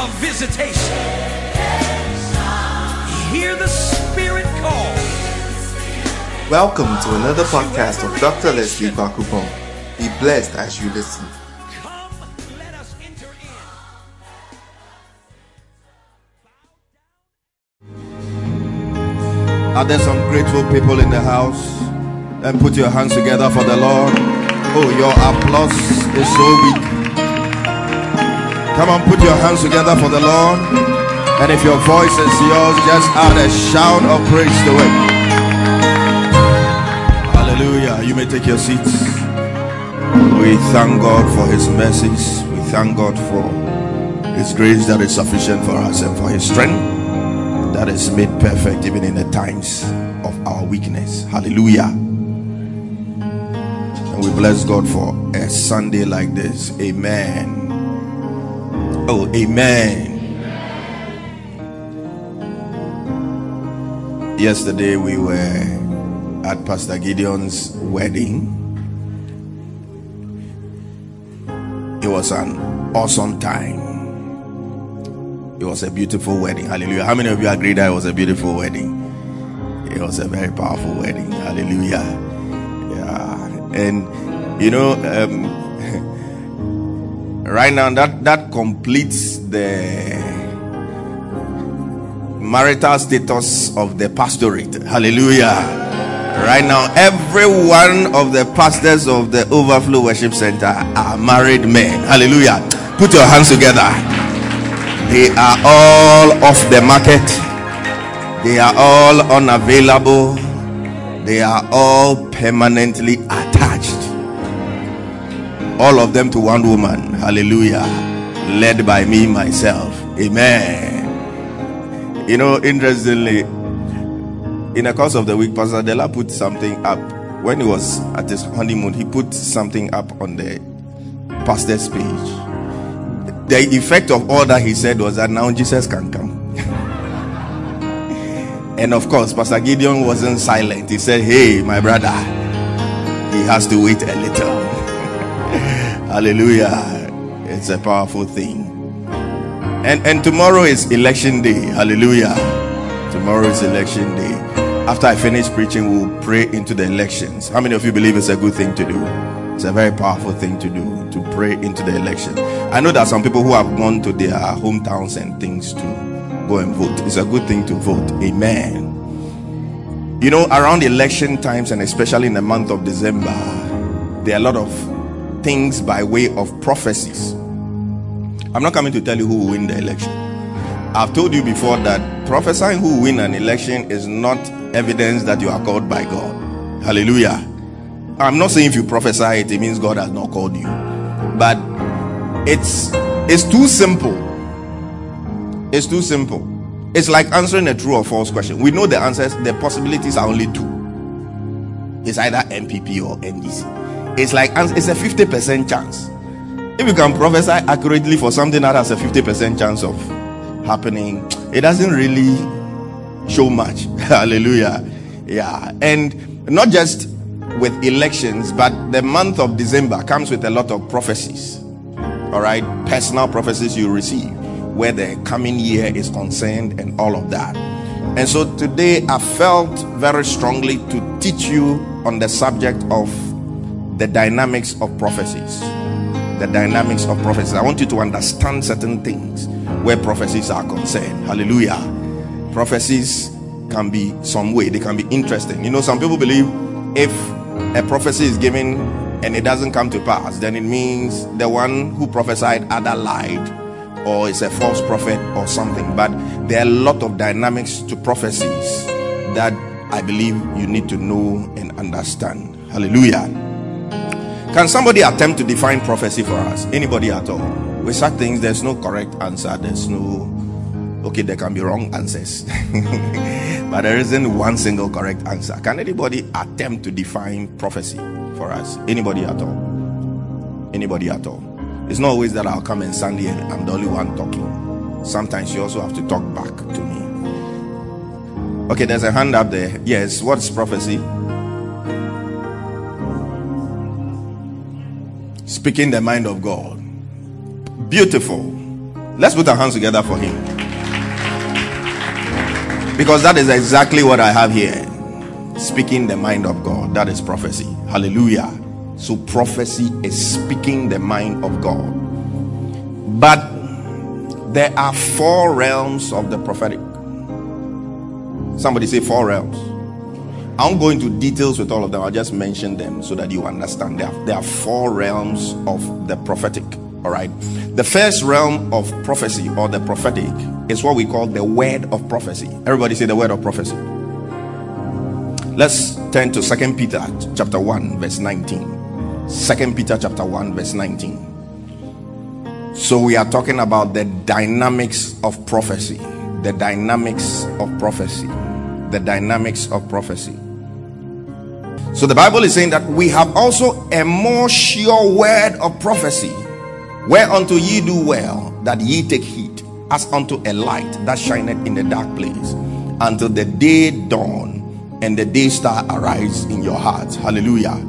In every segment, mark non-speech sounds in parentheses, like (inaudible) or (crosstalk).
of visitation. Hear the Spirit call. Welcome to another podcast of Dr. Leslie Bakupon. Be blessed as you listen. Come, let us enter in. Are there some grateful people in the house? Then put your hands together for the Lord. Oh, your applause is so weak. Come on, put your hands together for the Lord. And if your voice is yours, just add a shout of praise to it. Hallelujah. You may take your seats. We thank God for His mercies. We thank God for His grace that is sufficient for us and for His strength that is made perfect even in the times of our weakness. Hallelujah. And we bless God for a Sunday like this. Amen. Oh, amen. Yesterday we were at Pastor Gideon's wedding. It was an awesome time. It was a beautiful wedding. Hallelujah. How many of you agree that it was a beautiful wedding? It was a very powerful wedding. Hallelujah. Yeah. And you know, um, right now that that completes the marital status of the pastorate. Hallelujah. Right now, every one of the pastors of the Overflow Worship Center are married men. Hallelujah. Put your hands together. They are all off the market. They are all unavailable. They are all permanently attached. All of them to one woman. Hallelujah. Led by me, myself. Amen. You know, interestingly, in the course of the week, Pastor Della put something up. When he was at his honeymoon, he put something up on the pastor's page the effect of all that he said was that now Jesus can come. (laughs) and of course, Pastor Gideon wasn't silent. He said, Hey, my brother, he has to wait a little. Hallelujah. It's a powerful thing. And and tomorrow is election day. Hallelujah. Tomorrow is election day. After I finish preaching, we'll pray into the elections. How many of you believe it's a good thing to do? It's a very powerful thing to do to pray into the election. I know are some people who have gone to their hometowns and things to go and vote. It's a good thing to vote. Amen. You know, around election times and especially in the month of December, there are a lot of things by way of prophecies. I'm not coming to tell you who will win the election. I've told you before that prophesying who will win an election is not evidence that you are called by God. Hallelujah. I'm not saying if you prophesy it, it means God has not called you. But it's it's too simple. It's too simple. It's like answering a true or false question. We know the answers, the possibilities are only two. It's either MPP or NDC. It's like it's a 50% chance. If you can prophesy accurately for something that has a 50% chance of happening, it doesn't really show much. (laughs) Hallelujah. Yeah. And not just with elections, but the month of December comes with a lot of prophecies. All right, personal prophecies you receive where the coming year is concerned and all of that. And so today I felt very strongly to teach you on the subject of the dynamics of prophecies. The dynamics of prophecies. I want you to understand certain things where prophecies are concerned. Hallelujah. Prophecies can be some way, they can be interesting. You know, some people believe if a prophecy is given and it doesn't come to pass, then it means the one who prophesied either lied or is a false prophet or something. But there are a lot of dynamics to prophecies that I believe you need to know and understand. Hallelujah. Can somebody attempt to define prophecy for us? Anybody at all? With such things, there's no correct answer. There's no okay, there can be wrong answers, (laughs) but there isn't one single correct answer. Can anybody attempt to define prophecy for us? Anybody at all? Anybody at all? It's not always that I'll come and stand here and I'm the only one talking. Sometimes you also have to talk back to me. Okay, there's a hand up there. Yes, what's prophecy? Speaking the mind of God. Beautiful. Let's put our hands together for him. Because that is exactly what I have here. Speaking the mind of God. That is prophecy. Hallelujah. So prophecy is speaking the mind of God. But there are four realms of the prophetic. Somebody say four realms. I won't go into details with all of them. I'll just mention them so that you understand. There are, there are four realms of the prophetic. All right. The first realm of prophecy or the prophetic is what we call the word of prophecy. Everybody say the word of prophecy. Let's turn to Second Peter chapter 1 verse 19. Second Peter chapter 1 verse 19. So we are talking about the dynamics of prophecy. The dynamics of prophecy. The dynamics of prophecy. So the Bible is saying that we have also a more sure word of prophecy, whereunto ye do well that ye take heed, as unto a light that shineth in the dark place, until the day dawn and the day star arise in your hearts. Hallelujah.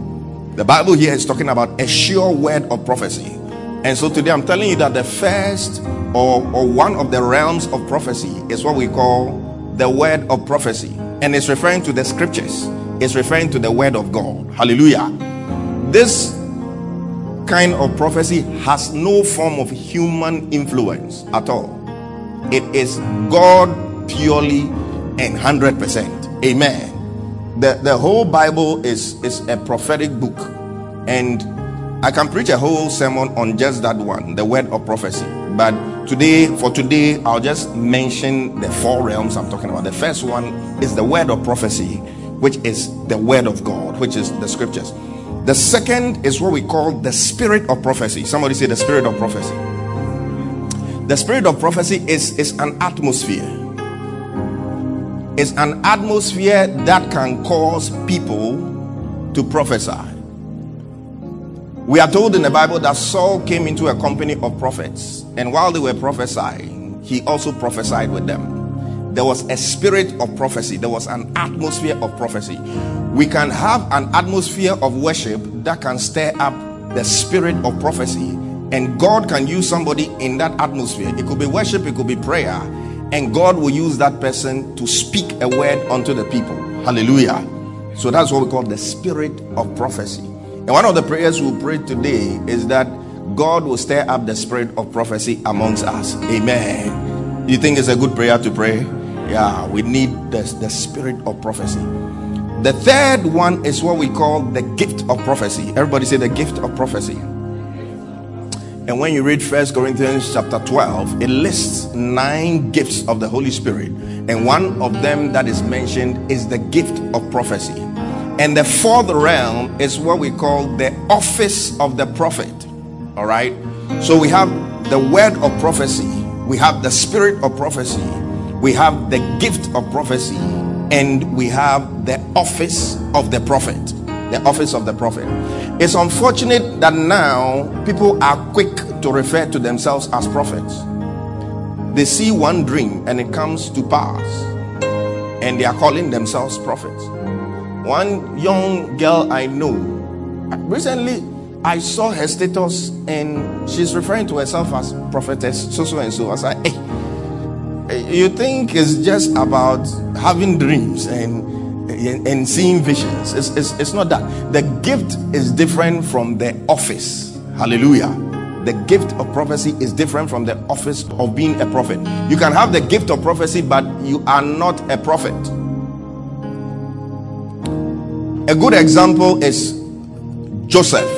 The Bible here is talking about a sure word of prophecy. And so today I'm telling you that the first or, or one of the realms of prophecy is what we call the word of prophecy. And it's referring to the scriptures is referring to the word of God. Hallelujah. This kind of prophecy has no form of human influence at all. It is God purely and 100%. Amen. The, the whole Bible is, is a prophetic book. And I can preach a whole sermon on just that one, the word of prophecy. But today, for today, I'll just mention the four realms I'm talking about. The first one is the word of prophecy which is the word of God, which is the scriptures. The second is what we call the spirit of prophecy. Somebody say the spirit of prophecy. The spirit of prophecy is, is an atmosphere. It's an atmosphere that can cause people to prophesy. We are told in the Bible that Saul came into a company of prophets, and while they were prophesying, he also prophesied with them there was a spirit of prophecy, there was an atmosphere of prophecy. We can have an atmosphere of worship that can stir up the spirit of prophecy, and God can use somebody in that atmosphere. It could be worship, it could be prayer, and God will use that person to speak a word unto the people. Hallelujah. So that's what we call the spirit of prophecy. And one of the prayers we'll pray today is that God will stir up the spirit of prophecy amongst us. Amen. You think it's a good prayer to pray? Yeah, we need the, the spirit of prophecy. The third one is what we call the gift of prophecy. Everybody say the gift of prophecy. And when you read First Corinthians chapter 12, it lists nine gifts of the Holy Spirit. And one of them that is mentioned is the gift of prophecy. And the fourth realm is what we call the office of the prophet. All right. So we have the word of prophecy, we have the spirit of prophecy, we have the gift of prophecy and we have the office of the prophet. The office of the prophet. It's unfortunate that now people are quick to refer to themselves as prophets. They see one dream and it comes to pass, and they are calling themselves prophets. One young girl I know recently I saw her status and she's referring to herself as prophetess so so and so. I like, hey, you think it's just about having dreams and and seeing visions. It's, it's, it's not that. The gift is different from the office. Hallelujah. The gift of prophecy is different from the office of being a prophet. You can have the gift of prophecy, but you are not a prophet. A good example is Joseph.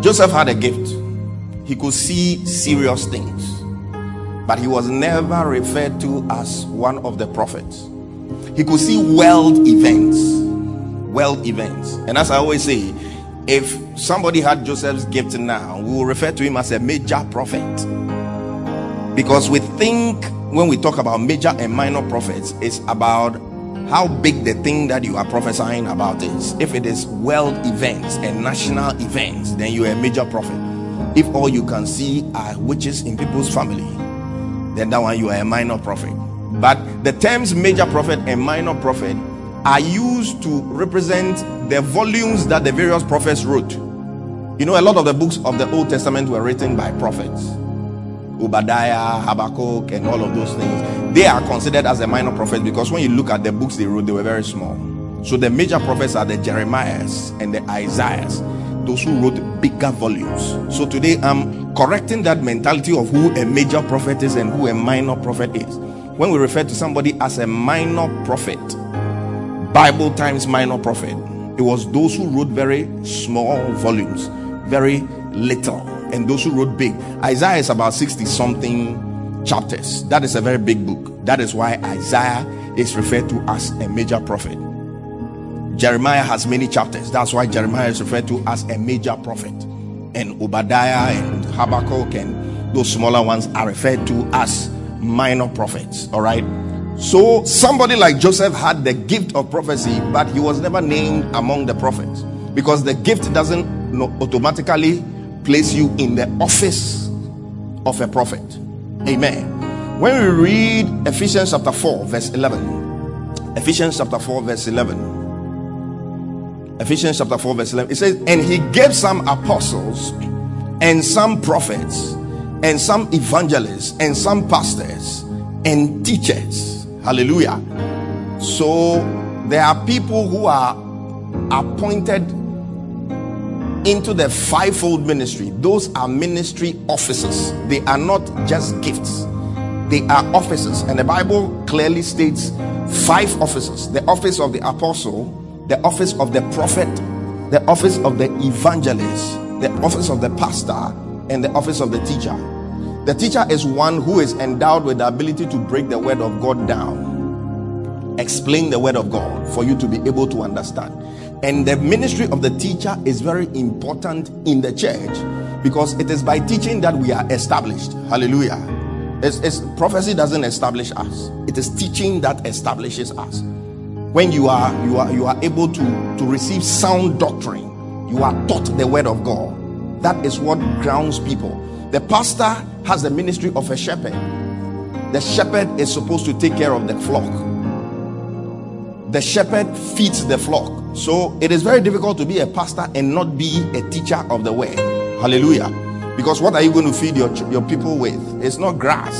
Joseph had a gift, he could see serious things but he was never referred to as one of the prophets. He could see world events, world events. And as I always say, if somebody had Joseph's gift now, we will refer to him as a major prophet. Because we think when we talk about major and minor prophets, it's about how big the thing that you are prophesying about is. If it is world events and national events, then you are a major prophet. If all you can see are witches in people's family, then that one you are a minor prophet. But the terms major prophet and minor prophet are used to represent the volumes that the various prophets wrote. You know, a lot of the books of the Old Testament were written by prophets. Obadiah, Habakkuk, and all of those things, they are considered as a minor prophet because when you look at the books they wrote, they were very small. So the major prophets are the Jeremiahs and the Isaiahs, those who wrote bigger volumes. So today I'm correcting that mentality of who a major prophet is and who a minor prophet is. When we refer to somebody as a minor prophet, Bible times minor prophet, it was those who wrote very small volumes, very little, and those who wrote big. Isaiah is about 60 something chapters. That is a very big book. That is why Isaiah is referred to as a major prophet. Jeremiah has many chapters. That's why Jeremiah is referred to as a major prophet. And Obadiah and Habakkuk and those smaller ones are referred to as minor prophets. All right. So somebody like Joseph had the gift of prophecy, but he was never named among the prophets because the gift doesn't automatically place you in the office of a prophet. Amen. When we read Ephesians chapter 4, verse 11, Ephesians chapter 4, verse 11, Ephesians chapter 4, verse 11, it says, And he gave some apostles and some prophets and some evangelists and some pastors and teachers Hallelujah. So there are people who are appointed into the fivefold ministry. Those are ministry offices, They are not just gifts. They are offices And the Bible clearly states five offices the office of the apostle, the office of the prophet, the office of the evangelist, the office of the pastor, and the office of the teacher. The teacher is one who is endowed with the ability to break the word of God down, explain the word of God for you to be able to understand. And the ministry of the teacher is very important in the church because it is by teaching that we are established. Hallelujah. It's, it's, prophecy doesn't establish us, it is teaching that establishes us. When you are you are you are able to to receive sound doctrine, you are taught the word of God. That is what grounds people. The pastor has the ministry of a shepherd. The shepherd is supposed to take care of the flock. The shepherd feeds the flock. So it is very difficult to be a pastor and not be a teacher of the word. Hallelujah. Because what are you going to feed your, your people with? It's not grass,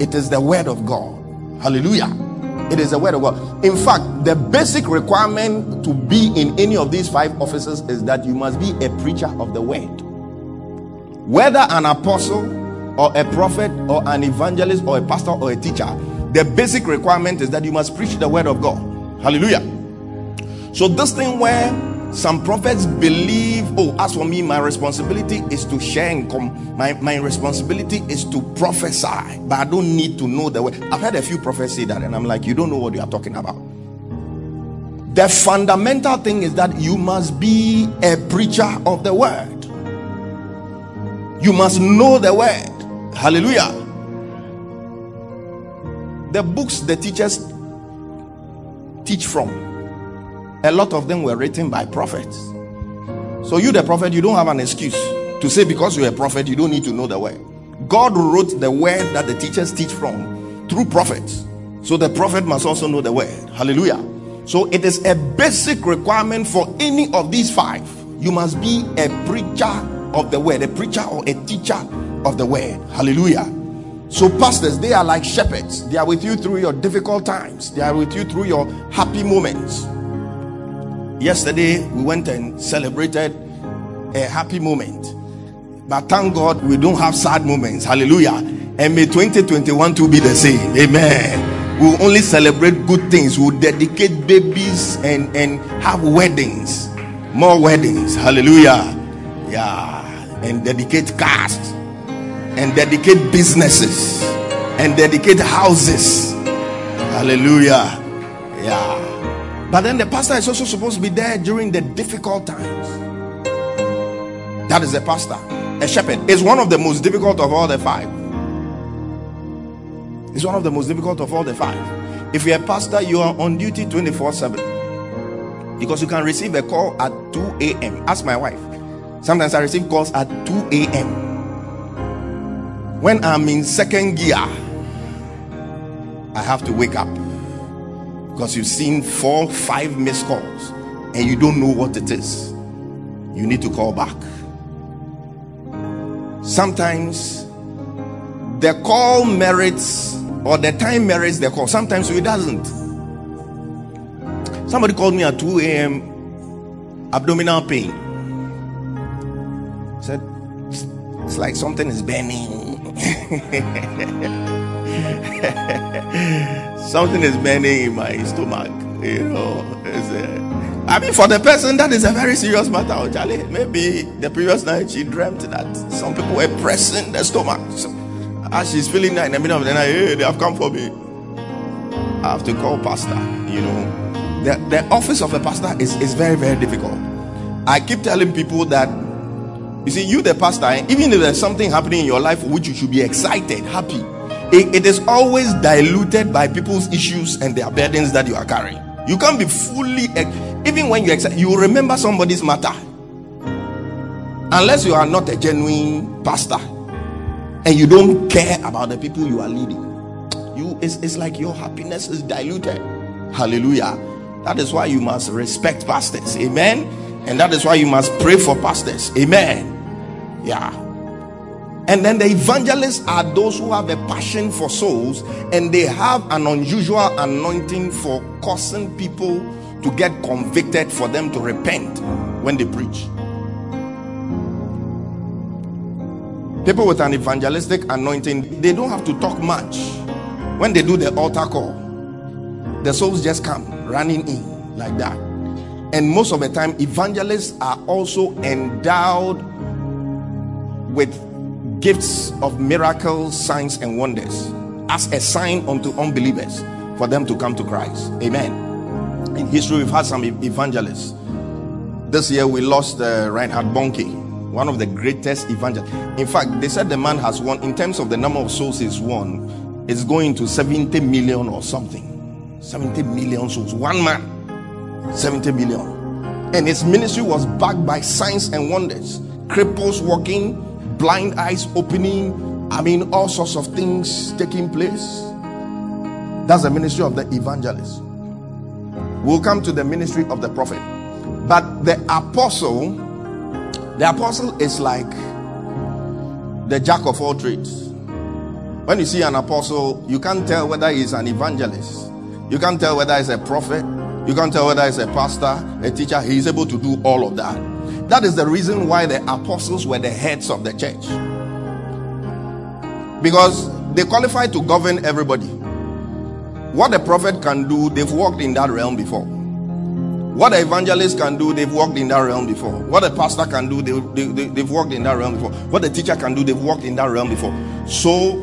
it is the word of God. Hallelujah. It is the word of God. In fact, the basic requirement to be in any of these five offices is that you must be a preacher of the word whether an apostle or a prophet or an evangelist or a pastor or a teacher, the basic requirement is that you must preach the word of God. Hallelujah. So, this thing where some prophets believe, oh, as for me, my responsibility is to share income, my, my responsibility is to prophesy, but I don't need to know the word. I've had a few prophets say that, and I'm like, you don't know what you are talking about. The fundamental thing is that you must be a preacher of the word. You must know the word. Hallelujah. The books the teachers teach from, a lot of them were written by prophets. So, you, the prophet, you don't have an excuse to say because you're a prophet, you don't need to know the word. God wrote the word that the teachers teach from through prophets. So, the prophet must also know the word. Hallelujah. So, it is a basic requirement for any of these five. You must be a preacher of the word, a preacher or a teacher of the word. Hallelujah. So, pastors, they are like shepherds. They are with you through your difficult times, they are with you through your happy moments. Yesterday, we went and celebrated a happy moment. But thank God we don't have sad moments. Hallelujah. And may 2021 to be the same. Amen. We'll only celebrate good things. We'll dedicate babies and, and have weddings. More weddings. Hallelujah. Yeah and dedicate cars and dedicate businesses and dedicate houses. Hallelujah. Yeah. But then the pastor is also supposed to be there during the difficult times. That is the pastor. A shepherd is one of the most difficult of all the five. It's one of the most difficult of all the five. If you're a pastor, you are on duty 24 7 because you can receive a call at 2 a.m. Ask my wife. Sometimes I receive calls at 2 a.m. When I'm in second gear, I have to wake up because you've seen four, five missed calls and you don't know what it is. You need to call back. Sometimes the call merits or the time merits the call. Sometimes it doesn't. Somebody called me at 2 a.m. abdominal pain. Said it's like something is burning. (laughs) (laughs) something is burning in my stomach. You know, uh, I mean, for the person, that is a very serious matter. Oh, Charlie, maybe the previous night she dreamt that some people were pressing the stomach. So, as she's feeling that in the middle of the night, hey, they have come for me. I have to call pastor. You know, the, the office of a pastor is, is very, very difficult. I keep telling people that you see, you, the pastor, even if there's something happening in your life for which you should be excited, happy, it, it is always diluted by people's issues and their burdens that you are carrying. You can't be fully, even when you excited, you remember somebody's matter. Unless you are not a genuine pastor and you don't care about the people you are leading, you it's, it's like your happiness is diluted. Hallelujah. That is why you must respect pastors. Amen. And that is why you must pray for pastors. Amen. Yeah. And then the evangelists are those who have a passion for souls and they have an unusual anointing for causing people to get convicted for them to repent when they preach. People with an evangelistic anointing, they don't have to talk much. When they do the altar call, the souls just come running in like that. And most of the time, evangelists are also endowed with gifts of miracles, signs, and wonders as a sign unto unbelievers for them to come to Christ. Amen. In history, we've had some evangelists. This year, we lost uh, Reinhard Bonnke, one of the greatest evangelists. In fact, they said the man has won, in terms of the number of souls he's won, it's going to 70 million or something. 70 million souls. One man, 70 million. And his ministry was backed by signs and wonders. Cripples walking, blind eyes opening. I mean, all sorts of things taking place. That's the ministry of the evangelist. We'll come to the ministry of the prophet. But the apostle, the apostle is like the jack of all trades. When you see an apostle, you can't tell whether he's an evangelist. You can't tell whether he's a prophet. You can't tell whether he's a pastor, a teacher. He's able to do all of that. That is the reason why the apostles were the heads of the church. Because they qualified to govern everybody. What the prophet can do, they've worked in that realm before. What the evangelist can do, they've worked in that realm before. What the pastor can do, they, they, they, they've worked in that realm before. What the teacher can do, they've worked in that realm before. So,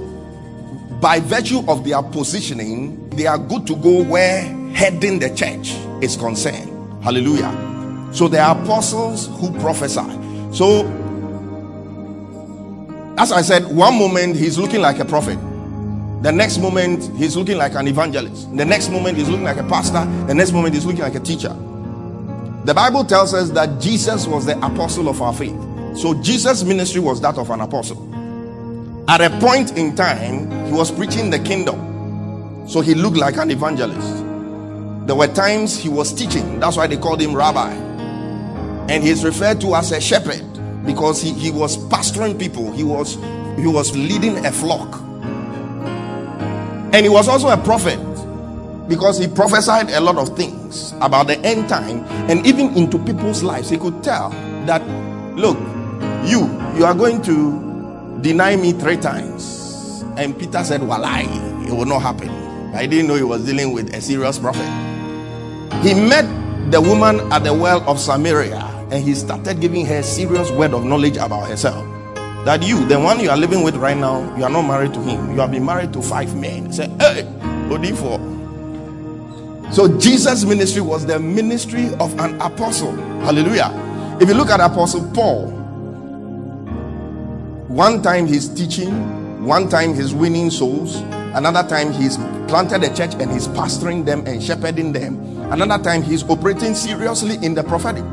by virtue of their positioning, they are good to go where heading the church is concerned. Hallelujah. So there are apostles who prophesy. So, as I said, one moment he's looking like a prophet. The next moment he's looking like an evangelist. The next moment he's looking like a pastor. The next moment he's looking like a teacher. The Bible tells us that Jesus was the apostle of our faith. So Jesus' ministry was that of an apostle. At a point in time, he was preaching the kingdom. So he looked like an evangelist. There were times he was teaching. That's why they called him rabbi and he's referred to as a shepherd because he, he was pastoring people. He was he was leading a flock. And he was also a prophet because he prophesied a lot of things about the end time. And even into people's lives he could tell that look you you are going to deny me three times. And peter said walai it will not happen. I didn't know he was dealing with a serious prophet. He met the woman at the well of samaria and he started giving her serious word of knowledge about herself. That you, the one you are living with right now, you are not married to him. You have been married to five men. Say, hey, Odifo. So Jesus' ministry was the ministry of an apostle. Hallelujah. If you look at Apostle Paul, one time he's teaching, one time he's winning souls, another time he's planted a church and he's pastoring them and shepherding them, another time he's operating seriously in the prophetic.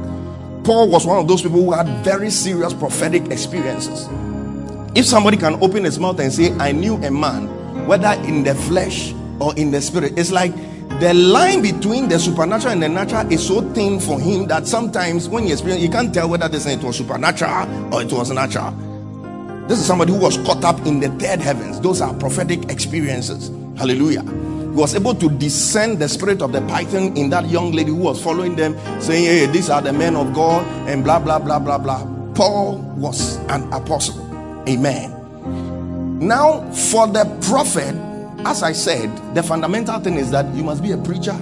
Paul was one of those people who had very serious prophetic experiences. If somebody can open his mouth and say, I knew a man, whether in the flesh or in the spirit, it's like the line between the supernatural and the natural is so thin for him that sometimes when you experience, you can't tell whether this it was supernatural or it was natural. This is somebody who was caught up in the third heavens. Those are prophetic experiences. Hallelujah. He was able to discern the spirit of the python in that young lady who was following them, saying, Hey, these are the men of God, and blah, blah, blah, blah, blah. Paul was an apostle. Amen. Now, for the prophet, as I said, the fundamental thing is that you must be a preacher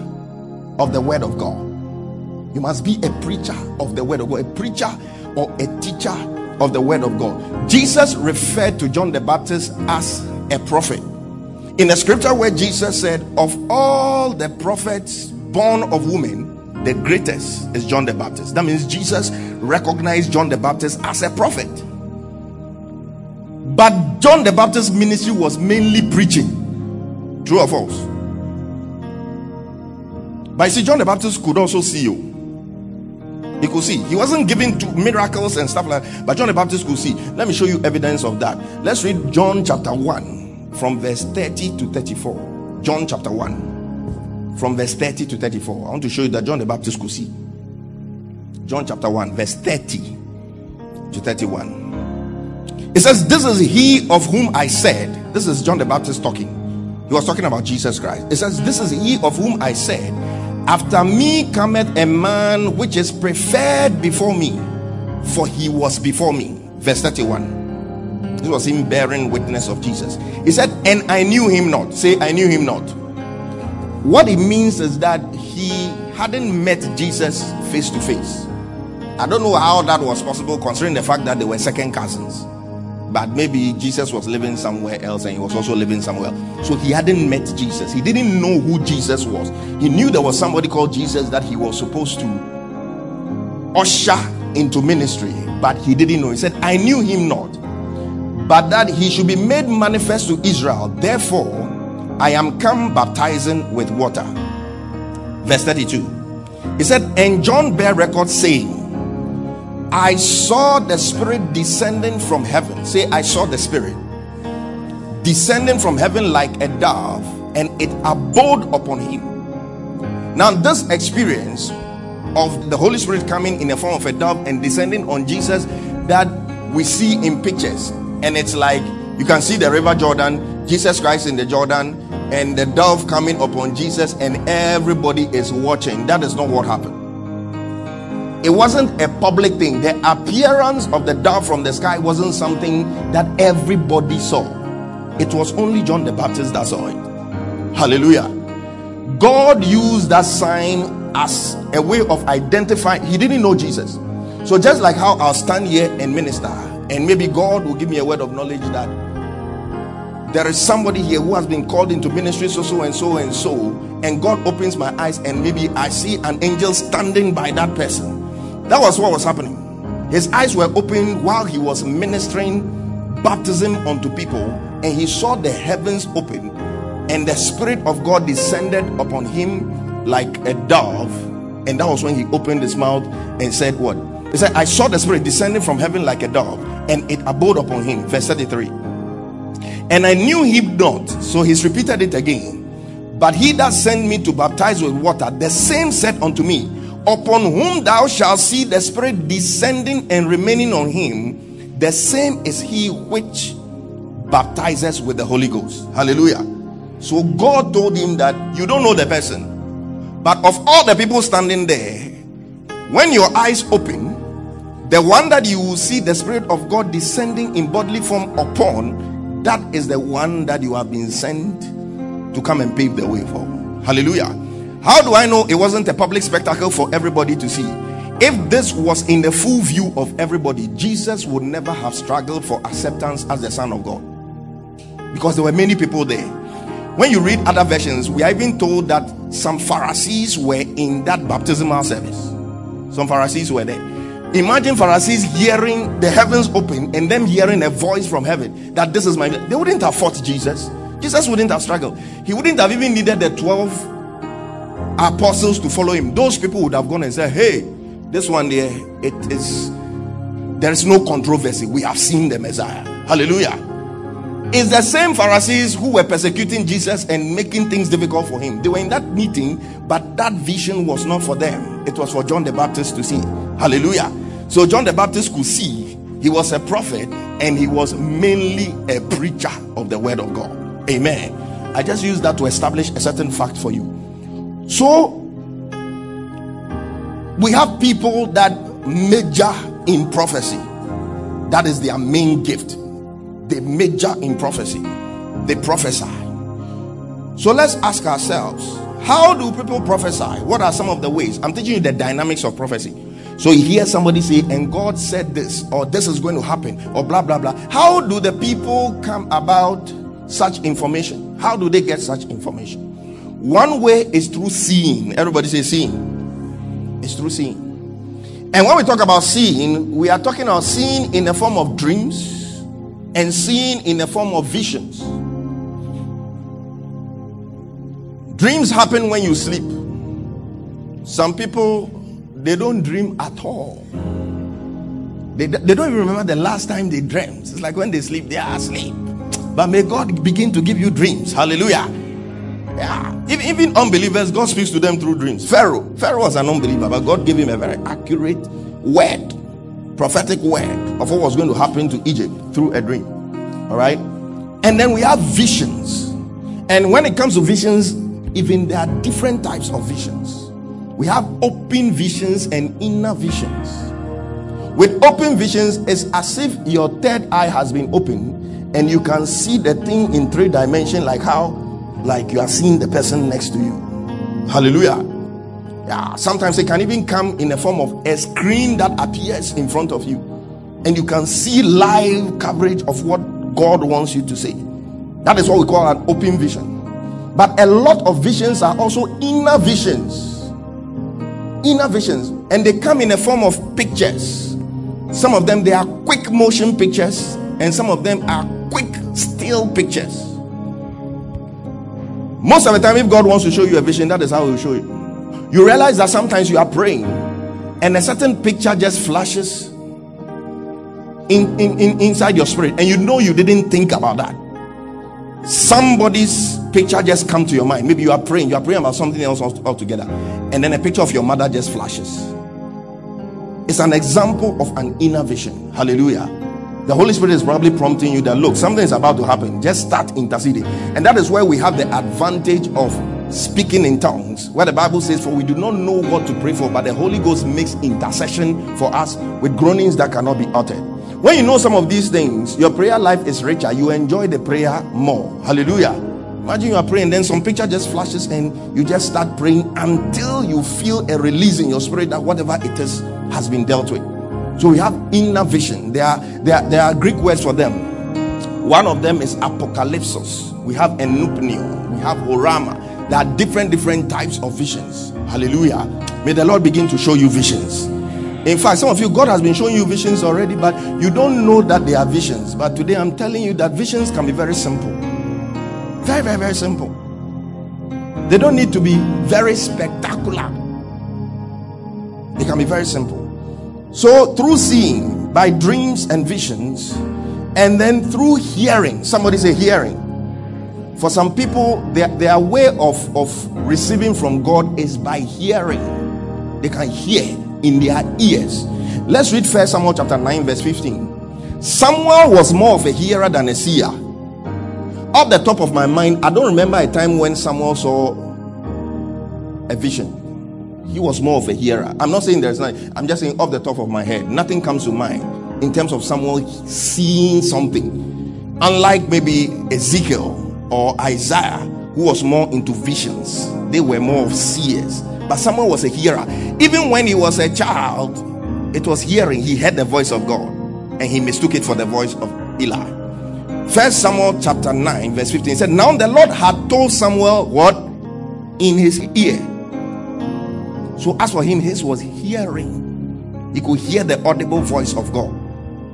of the word of God. You must be a preacher of the word of God, a preacher or a teacher of the word of God. Jesus referred to John the Baptist as a prophet. In the scripture where Jesus said, Of all the prophets born of women, the greatest is John the Baptist. That means Jesus recognized John the Baptist as a prophet. But John the Baptist's ministry was mainly preaching. True or false? But you see, John the Baptist could also see you. He could see. He wasn't given to miracles and stuff like that, but John the Baptist could see. Let me show you evidence of that. Let's read John chapter 1 from verse 30 to 34. John chapter 1 from verse 30 to 34. I want to show you that John the Baptist could see. John chapter 1, verse 30 to 31. It says, This is he of whom I said, This is John the Baptist talking. He was talking about Jesus Christ. It says, This is he of whom I said, after me cometh a man which is preferred before me, for he was before me. Verse 31. This was him bearing witness of Jesus. He said, And I knew him not. Say, I knew him not. What it means is that he hadn't met Jesus face to face. I don't know how that was possible considering the fact that they were second cousins but maybe Jesus was living somewhere else and he was also living somewhere. So he hadn't met Jesus. He didn't know who Jesus was. He knew there was somebody called Jesus that he was supposed to usher into ministry, but he didn't know. He said, I knew him not, but that he should be made manifest to Israel. Therefore, I am come baptizing with water. Verse 32. He said, And John bare record saying, I saw the Spirit descending from heaven. Say, I saw the Spirit descending from heaven like a dove, and it abode upon him. Now, this experience of the Holy Spirit coming in the form of a dove and descending on Jesus that we see in pictures, and it's like you can see the river Jordan, Jesus Christ in the Jordan, and the dove coming upon Jesus, and everybody is watching. That is not what happened it wasn't a public thing. The appearance of the dove from the sky wasn't something that everybody saw. It was only John the Baptist that saw it. Hallelujah. God used that sign as a way of identifying. He didn't know Jesus. So just like how I'll stand here and minister, and maybe God will give me a word of knowledge that there is somebody here who has been called into ministry so so and so and so and god opens my eyes and maybe i see an angel standing by that person that was what was happening. His eyes were open while he was ministering baptism unto people, and he saw the heavens open, and the Spirit of God descended upon him like a dove. And that was when he opened his mouth and said, What? He said, I saw the Spirit descending from heaven like a dove, and it abode upon him. Verse 33. And I knew him not. So he's repeated it again. But he that sent me to baptize with water, the same said unto me, upon whom thou shalt see the Spirit descending and remaining on him, the same is he which baptizes with the Holy Ghost. Hallelujah. So God told him that you don't know the person, but of all the people standing there, when your eyes open, the one that you will see the Spirit of God descending in bodily form upon, that is the one that you have been sent to come and pave the way for. Hallelujah. How do I know it wasn't a public spectacle for everybody to see? If this was in the full view of everybody, Jesus would never have struggled for acceptance as the Son of God. Because there were many people there. When you read other versions, we are even told that some Pharisees were in that baptismal service. Some Pharisees were there. Imagine Pharisees hearing the heavens open and them hearing a voice from heaven that this is my. They wouldn't have fought Jesus. Jesus wouldn't have struggled. He wouldn't have even needed the 12 apostles to follow him, those people would have gone and said, Hey, this one there, it is there is no controversy. We have seen the Messiah. Hallelujah. It's the same Pharisees who were persecuting Jesus and making things difficult for him. They were in that meeting, but that vision was not for them, it was for John the Baptist to see. Hallelujah. So John the Baptist could see He was a prophet and he was mainly a preacher of the word of God. Amen. I just use that to establish a certain fact for you. So, we have people that major in prophecy. That is their main gift. They major in prophecy, they prophesy. So, let's ask ourselves how do people prophesy? What are some of the ways? I'm teaching you the dynamics of prophecy. So you hear somebody say, and God said this, or this is going to happen, or blah blah blah. How do the people come about such information? How do they get such information? One way is through seeing. Everybody say seeing. It's through seeing. And when we talk about seeing, we are talking about seeing in the form of dreams and seeing in the form of visions. Dreams happen when you sleep. Some people they don't dream at all. They, they don't even remember the last time they dreamed. It's like when they sleep, they are asleep. But may God begin to give you dreams. Hallelujah. Yeah. Even, even unbelievers, God speaks to them through dreams. Pharaoh, Pharaoh was an unbeliever, but God gave him a very accurate word, prophetic word of what was going to happen to Egypt through a dream. All right. And then we have visions. And when it comes to visions, even there are different types of visions. We have open visions and inner visions. With open visions, it's as if your third eye has been opened and you can see the thing in three dimensions, like how, like you are seeing the person next to you. Hallelujah. Yeah, sometimes it can even come in the form of a screen that appears in front of you, and you can see live coverage of what God wants you to say. That is what we call an open vision. But a lot of visions are also inner visions. Inner visions. And they come in a form of pictures. Some of them they are quick motion pictures. And some of them are quick still pictures. Most of the time if god wants to show you a vision that is how he will show you you realize that sometimes you are praying and a certain picture just flashes in, in, in inside your spirit and you know you didn't think about that. Somebody's picture just come to your mind. Maybe you are praying you are praying about something else altogether and then a picture of your mother just flashes. It's an example of an inner vision. Hallelujah the holy spirit is probably prompting you that look something is about to happen just start interceding and that is where we have the advantage of speaking in tongues where the bible says for we do not know what to pray for but the holy ghost makes intercession for us with groanings that cannot be uttered when you know some of these things, your prayer life is richer. You enjoy the prayer more. Hallelujah. Imagine you are praying, then some picture just flashes, and you just start praying until you feel a release in your spirit that whatever it is has been dealt with. So we have inner vision. There are there are, there are Greek words for them. One of them is apocalypsos. We have enupneo. We have orama. There are different different types of visions. Hallelujah. May the Lord begin to show you visions. In fact, some of you, God has been showing you visions already, but you don't know that they are visions. But today I'm telling you that visions can be very simple. Very, very, very simple. They don't need to be very spectacular, they can be very simple. So, through seeing, by dreams and visions, and then through hearing, somebody say hearing. For some people, their, their way of, of receiving from God is by hearing. They can hear in their ears. Let's read First Samuel chapter 9, verse 15. Samuel was more of a hearer than a seer. Off the top of my mind, I don't remember a time when Samuel saw a vision. He was more of a hearer. I'm not saying there's not, I'm just saying off the top of my head. Nothing comes to mind in terms of someone seeing something. Unlike maybe Ezekiel or Isaiah, who was more into visions, they were more of seers. But Samuel was a hearer. Even when he was a child, it was hearing. He heard the voice of God and he mistook it for the voice of Eli. First Samuel chapter 9, verse 15 said, Now the Lord had told Samuel what? In his ear. So as for him, his was hearing. He could hear the audible voice of God.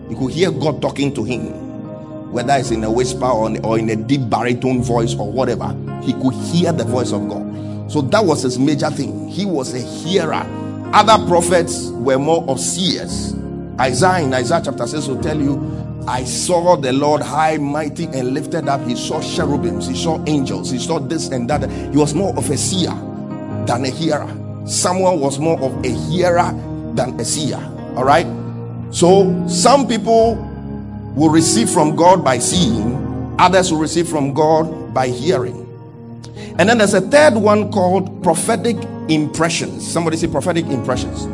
He could hear God talking to him. Whether it's in a whisper or in a deep baritone voice or whatever, he could hear the voice of God. So that was his major thing. He was a hearer. Other prophets were more of seers. Isaiah in Isaiah chapter 6 will tell you, I saw the Lord high, mighty, and lifted up. He saw cherubims, he saw angels, he saw this and that. He was more of a seer than a hearer. Samuel was more of a hearer than a seer. All right. So some people will receive from God by seeing, others will receive from God by hearing. And then there's a third one called prophetic impressions. Somebody say prophetic impressions.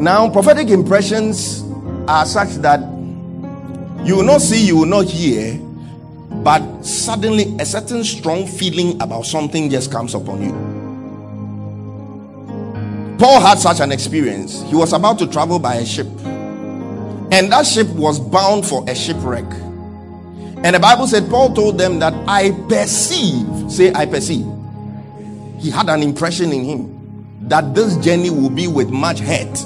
Now, prophetic impressions are such that you will not see, you will not hear, but suddenly a certain strong feeling about something just comes upon you. Paul had such an experience. He was about to travel by a ship, and that ship was bound for a shipwreck. And the Bible said, Paul told them that I perceive, say, I perceive. He had an impression in him that this journey will be with much hurt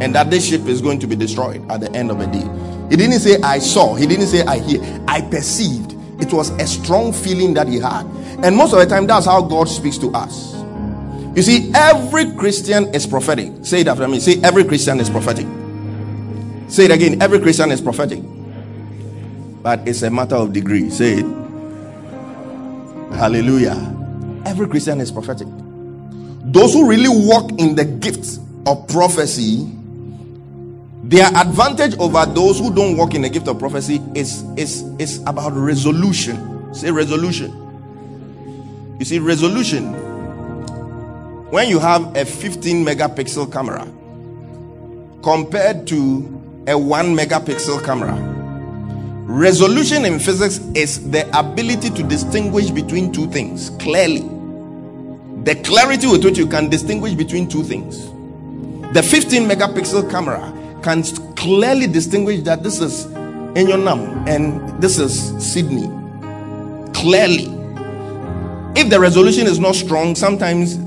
and that this ship is going to be destroyed at the end of the day. He didn't say, I saw, he didn't say, I hear, I perceived. It was a strong feeling that he had. And most of the time, that's how God speaks to us. You see, every Christian is prophetic. Say it after me. Say, every Christian is prophetic. Say it again. Every Christian is prophetic but it's a matter of degree. Say it. Hallelujah. Every Christian is prophetic. Those who really walk in the gift of prophecy, their advantage over those who don't walk in the gift of prophecy is, is, is about resolution. Say resolution. You see, resolution. When you have a 15 megapixel camera compared to a 1 megapixel camera, Resolution in physics is the ability to distinguish between two things clearly. The clarity with which you can distinguish between two things. The 15 megapixel camera can clearly distinguish that this is Enyonam and this is Sydney. Clearly. If the resolution is not strong, sometimes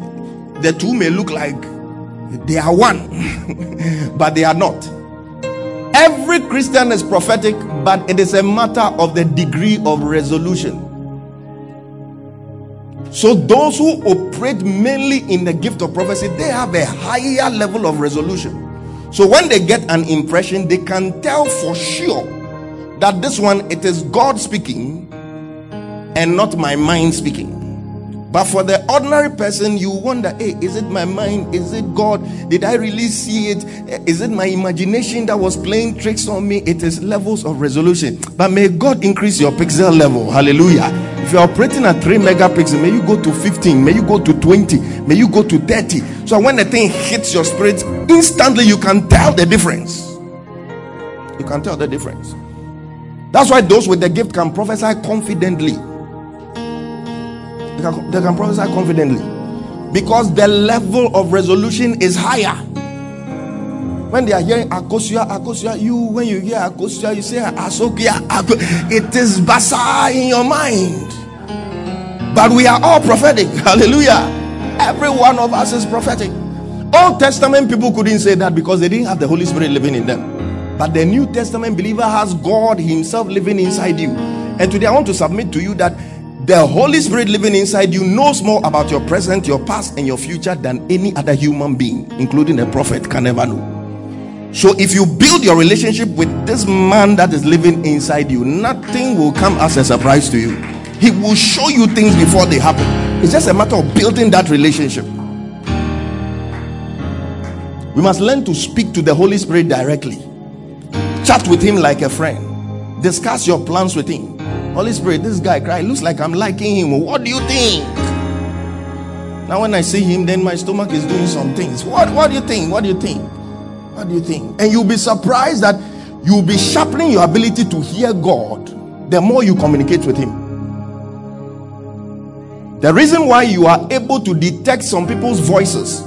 the two may look like they are one, (laughs) but they are not. Every Christian is prophetic, but it is a matter of the degree of resolution. So, those who operate mainly in the gift of prophecy, they have a higher level of resolution. So, when they get an impression, they can tell for sure that this one it is God speaking and not my mind speaking. But for the ordinary person, you wonder, hey, is it my mind? Is it God? Did I really see it? Is it my imagination that was playing tricks on me? It is levels of resolution. But may God increase your pixel level. Hallelujah. If you're operating at 3 megapixels, may you go to 15, may you go to 20, may you go to 30. So when the thing hits your spirit, instantly you can tell the difference. You can tell the difference. That's why those with the gift can prophesy confidently. They can, they can prophesy confidently because the level of resolution is higher. When they are hearing Akosia, Akosia, you when you hear Akosia, you say Asokia, it is basa in your mind. But we are all prophetic. (laughs) Hallelujah. Every one of us is prophetic. Old Testament people couldn't say that because they didn't have the Holy Spirit living in them. But the New Testament believer has God Himself living inside you. And today I want to submit to you that the Holy Spirit living inside you knows more about your present, your past, and your future than any other human being, including a prophet, can ever know. So, if you build your relationship with this man that is living inside you, nothing will come as a surprise to you. He will show you things before they happen. It's just a matter of building that relationship. We must learn to speak to the Holy Spirit directly, chat with Him like a friend, discuss your plans with Him. Holy Spirit, this guy cry looks like I'm liking him. What do you think? Now, when I see him, then my stomach is doing some things. What, what do you think? What do you think? What do you think? And you'll be surprised that you'll be sharpening your ability to hear God the more you communicate with Him. The reason why you are able to detect some people's voices,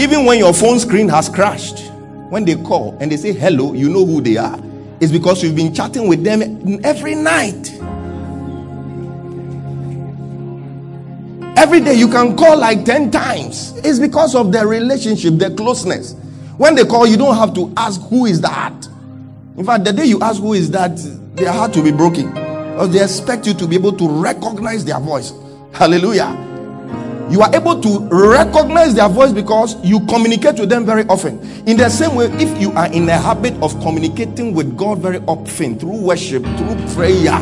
even when your phone screen has crashed, when they call and they say hello, you know who they are, is because you've been chatting with them every night. Every day you can call like 10 times. It's because of their relationship, their closeness. When they call, you don't have to ask who is that. In fact, the day you ask who is that, their heart will be broken. Because they expect you to be able to recognize their voice. Hallelujah. You are able to recognize their voice because you communicate with them very often. In the same way, if you are in the habit of communicating with God very often through worship, through prayer,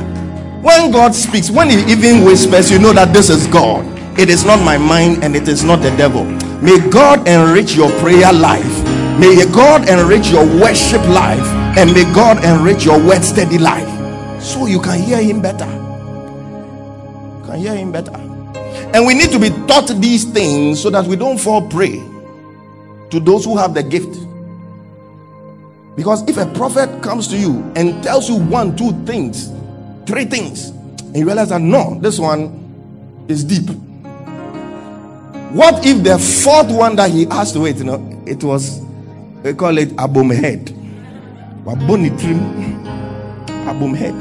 when God speaks, when He even whispers, you know that this is God. It is not my mind and it is not the devil. May God enrich your prayer life May God enrich your worship life and may God enrich your word study life so you can hear Him better. You can hear Him better. And we need to be taught these things so that we don't fall prey to those who have the gift. Because if a prophet comes to you and tells you one, two things, three things, and you realize that no, this one is deep. What if the fourth one that he asked wait, you know, it was, we call it abom head. Waboni trim, abom head.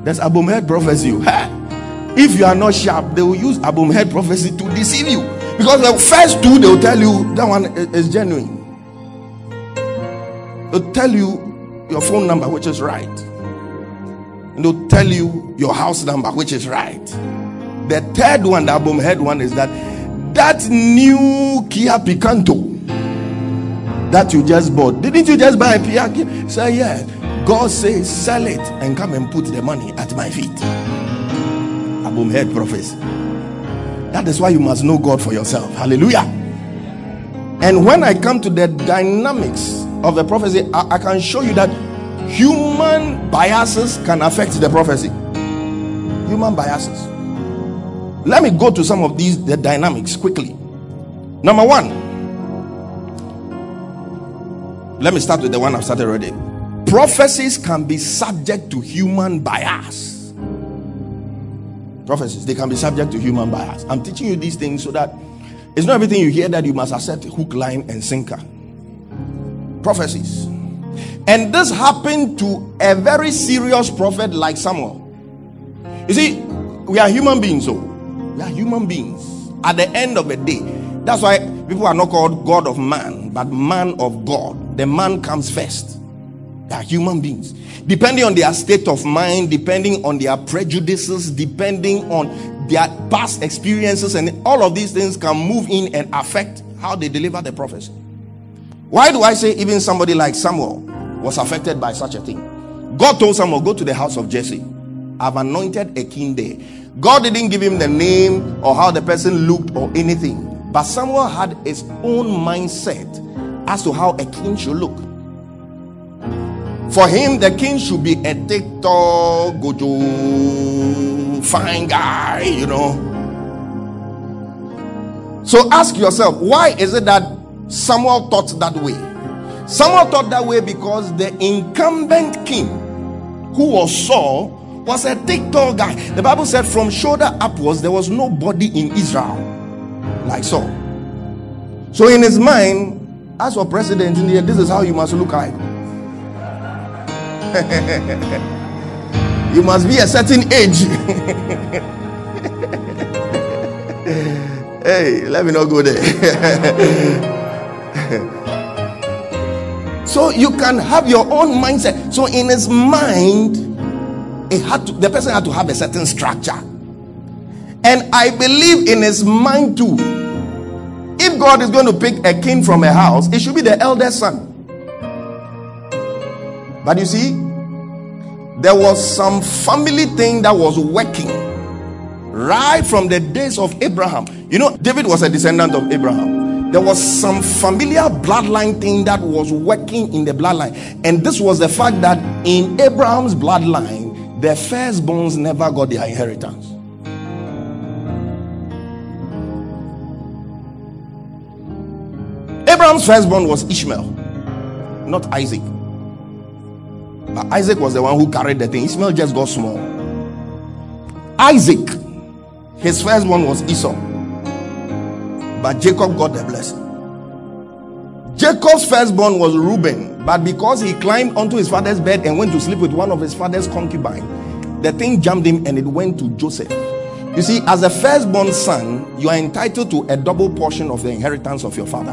(laughs) There's abom head prophecy. If you are not sharp, they will use abom head prophecy to deceive you. Because the first two, they will tell you that one is genuine. They'll tell you your phone number, which is right. And they'll tell you your house number, which is right. The third one, the album head one, is that that new Kia Picanto that you just bought. Didn't you just buy a Kia? Say, yeah. God says, sell it and come and put the money at my feet. Album head prophecy. That is why you must know God for yourself. Hallelujah. And when I come to the dynamics of the prophecy, I, I can show you that human biases can affect the prophecy. Human biases. Let me go to some of these the dynamics quickly. Number one, let me start with the one I've started already. Prophecies can be subject to human bias. Prophecies, they can be subject to human bias. I'm teaching you these things so that it's not everything you hear that you must accept hook, line, and sinker prophecies. And this happened to a very serious prophet like Samuel. You see, we are human beings, so we are human beings. At the end of the day, that's why people are not called God of man, but man of God. The man comes first. They are human beings. Depending on their state of mind, depending on their prejudices, depending on their past experiences, and all of these things can move in and affect how they deliver the prophecy. Why do I say even somebody like Samuel was affected by such a thing? God told Samuel, Go to the house of Jesse. I've anointed a king there. God didn't give him the name or how the person looked or anything. But Samuel had his own mindset as to how a king should look. For him, the king should be a TikTok, gojo, fine guy, you know. So ask yourself, why is it that Samuel thought that way. Samuel thought that way because the incumbent king, who was Saul, was a thick, tall guy. The Bible said from shoulder upwards, there was nobody in Israel like Saul. So in his mind, as for president in here, this is how you must look like. (laughs) you must be a certain age. (laughs) hey, let me not go there. (laughs) so you can have your own mindset. So in his mind, it had to, the person had to have a certain structure. And I believe in his mind too. If God is going to pick a king from a house, it should be the eldest son. But you see, there was some family thing that was working right from the days of Abraham. You know, David was a descendant of Abraham there was some familiar bloodline thing that was working in the bloodline. And this was the fact that in Abraham's bloodline, the firstborns never got their inheritance. Abraham's firstborn was Ishmael, not Isaac. But Isaac was the one who carried the thing. Ishmael just got small. Isaac, his firstborn was Esau. But Jacob got the blessing. Jacob's firstborn was Reuben, but because he climbed onto his father's bed and went to sleep with one of his father's concubines, the thing jammed him and it went to Joseph. You see, as a firstborn son, you are entitled to a double portion of the inheritance of your father.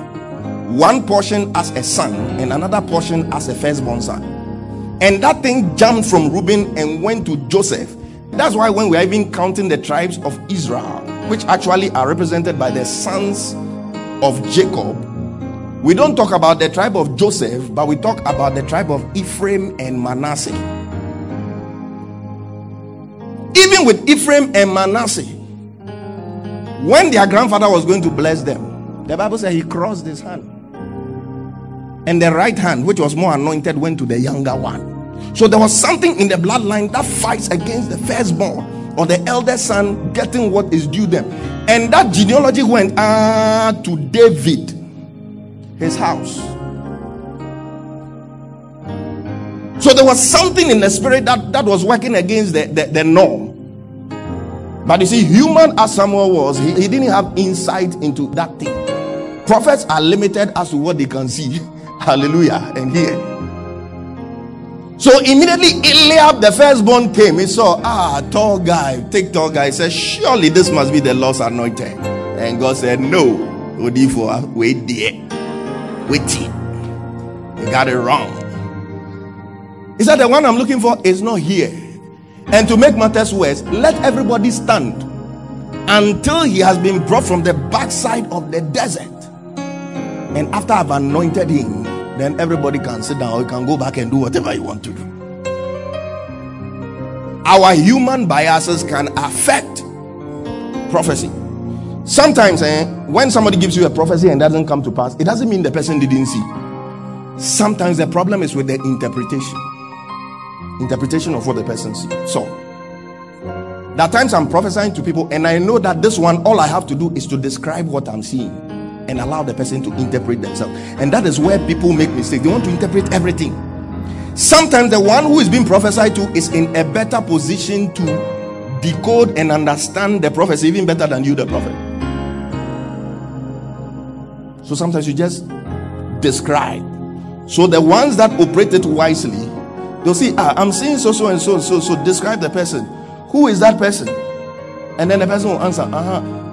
One portion as a son, and another portion as a firstborn son. And that thing jumped from Reuben and went to Joseph. That's why when we are even counting the tribes of Israel, which actually are represented by the sons of Jacob, we don't talk about the tribe of Joseph, but we talk about the tribe of Ephraim and Manasseh. Even with Ephraim and Manasseh, when their grandfather was going to bless them, the Bible said he crossed his hand. and the right hand, which was more anointed, went to the younger one. So there was something in the bloodline that fights against the firstborn or the elder son getting what is due them. And that genealogy went ah to David, his house. So there was something in the spirit that, that was working against the, the, the norm. But you see, human as Samuel was, he, he didn't have insight into that thing. Prophets are limited as to what they can see. (laughs) Hallelujah. And hear. So immediately Eliab, the firstborn, came. He saw, ah, tall guy, take tall guy. He said, Surely this must be the Lord's anointed. And God said, No. Odifo, wait there. Wait. You got it wrong. He said, The one I'm looking for is not here. And to make matters worse, let everybody stand until he has been brought from the backside of the desert. And after I've anointed him, then everybody can sit down or you can go back and do whatever you want to do. Our human biases can affect prophecy. Sometimes, eh, when somebody gives you a prophecy and doesn't come to pass, it doesn't mean the person didn't see. Sometimes the problem is with the interpretation. Interpretation of what the person sees. So, that times I'm prophesying to people, and I know that this one, all I have to do is to describe what I'm seeing and allow the person to interpret themselves. And that is where people make mistakes. They want to interpret everything. Sometimes the one who is being prophesied to is in a better position to decode and understand the prophecy even better than you, the prophet. So sometimes you just describe. So the ones that operate it wisely, they'll see, ah, I'm seeing so, so, and so, so, so describe the person. Who is that person? And then the person will answer, uh huh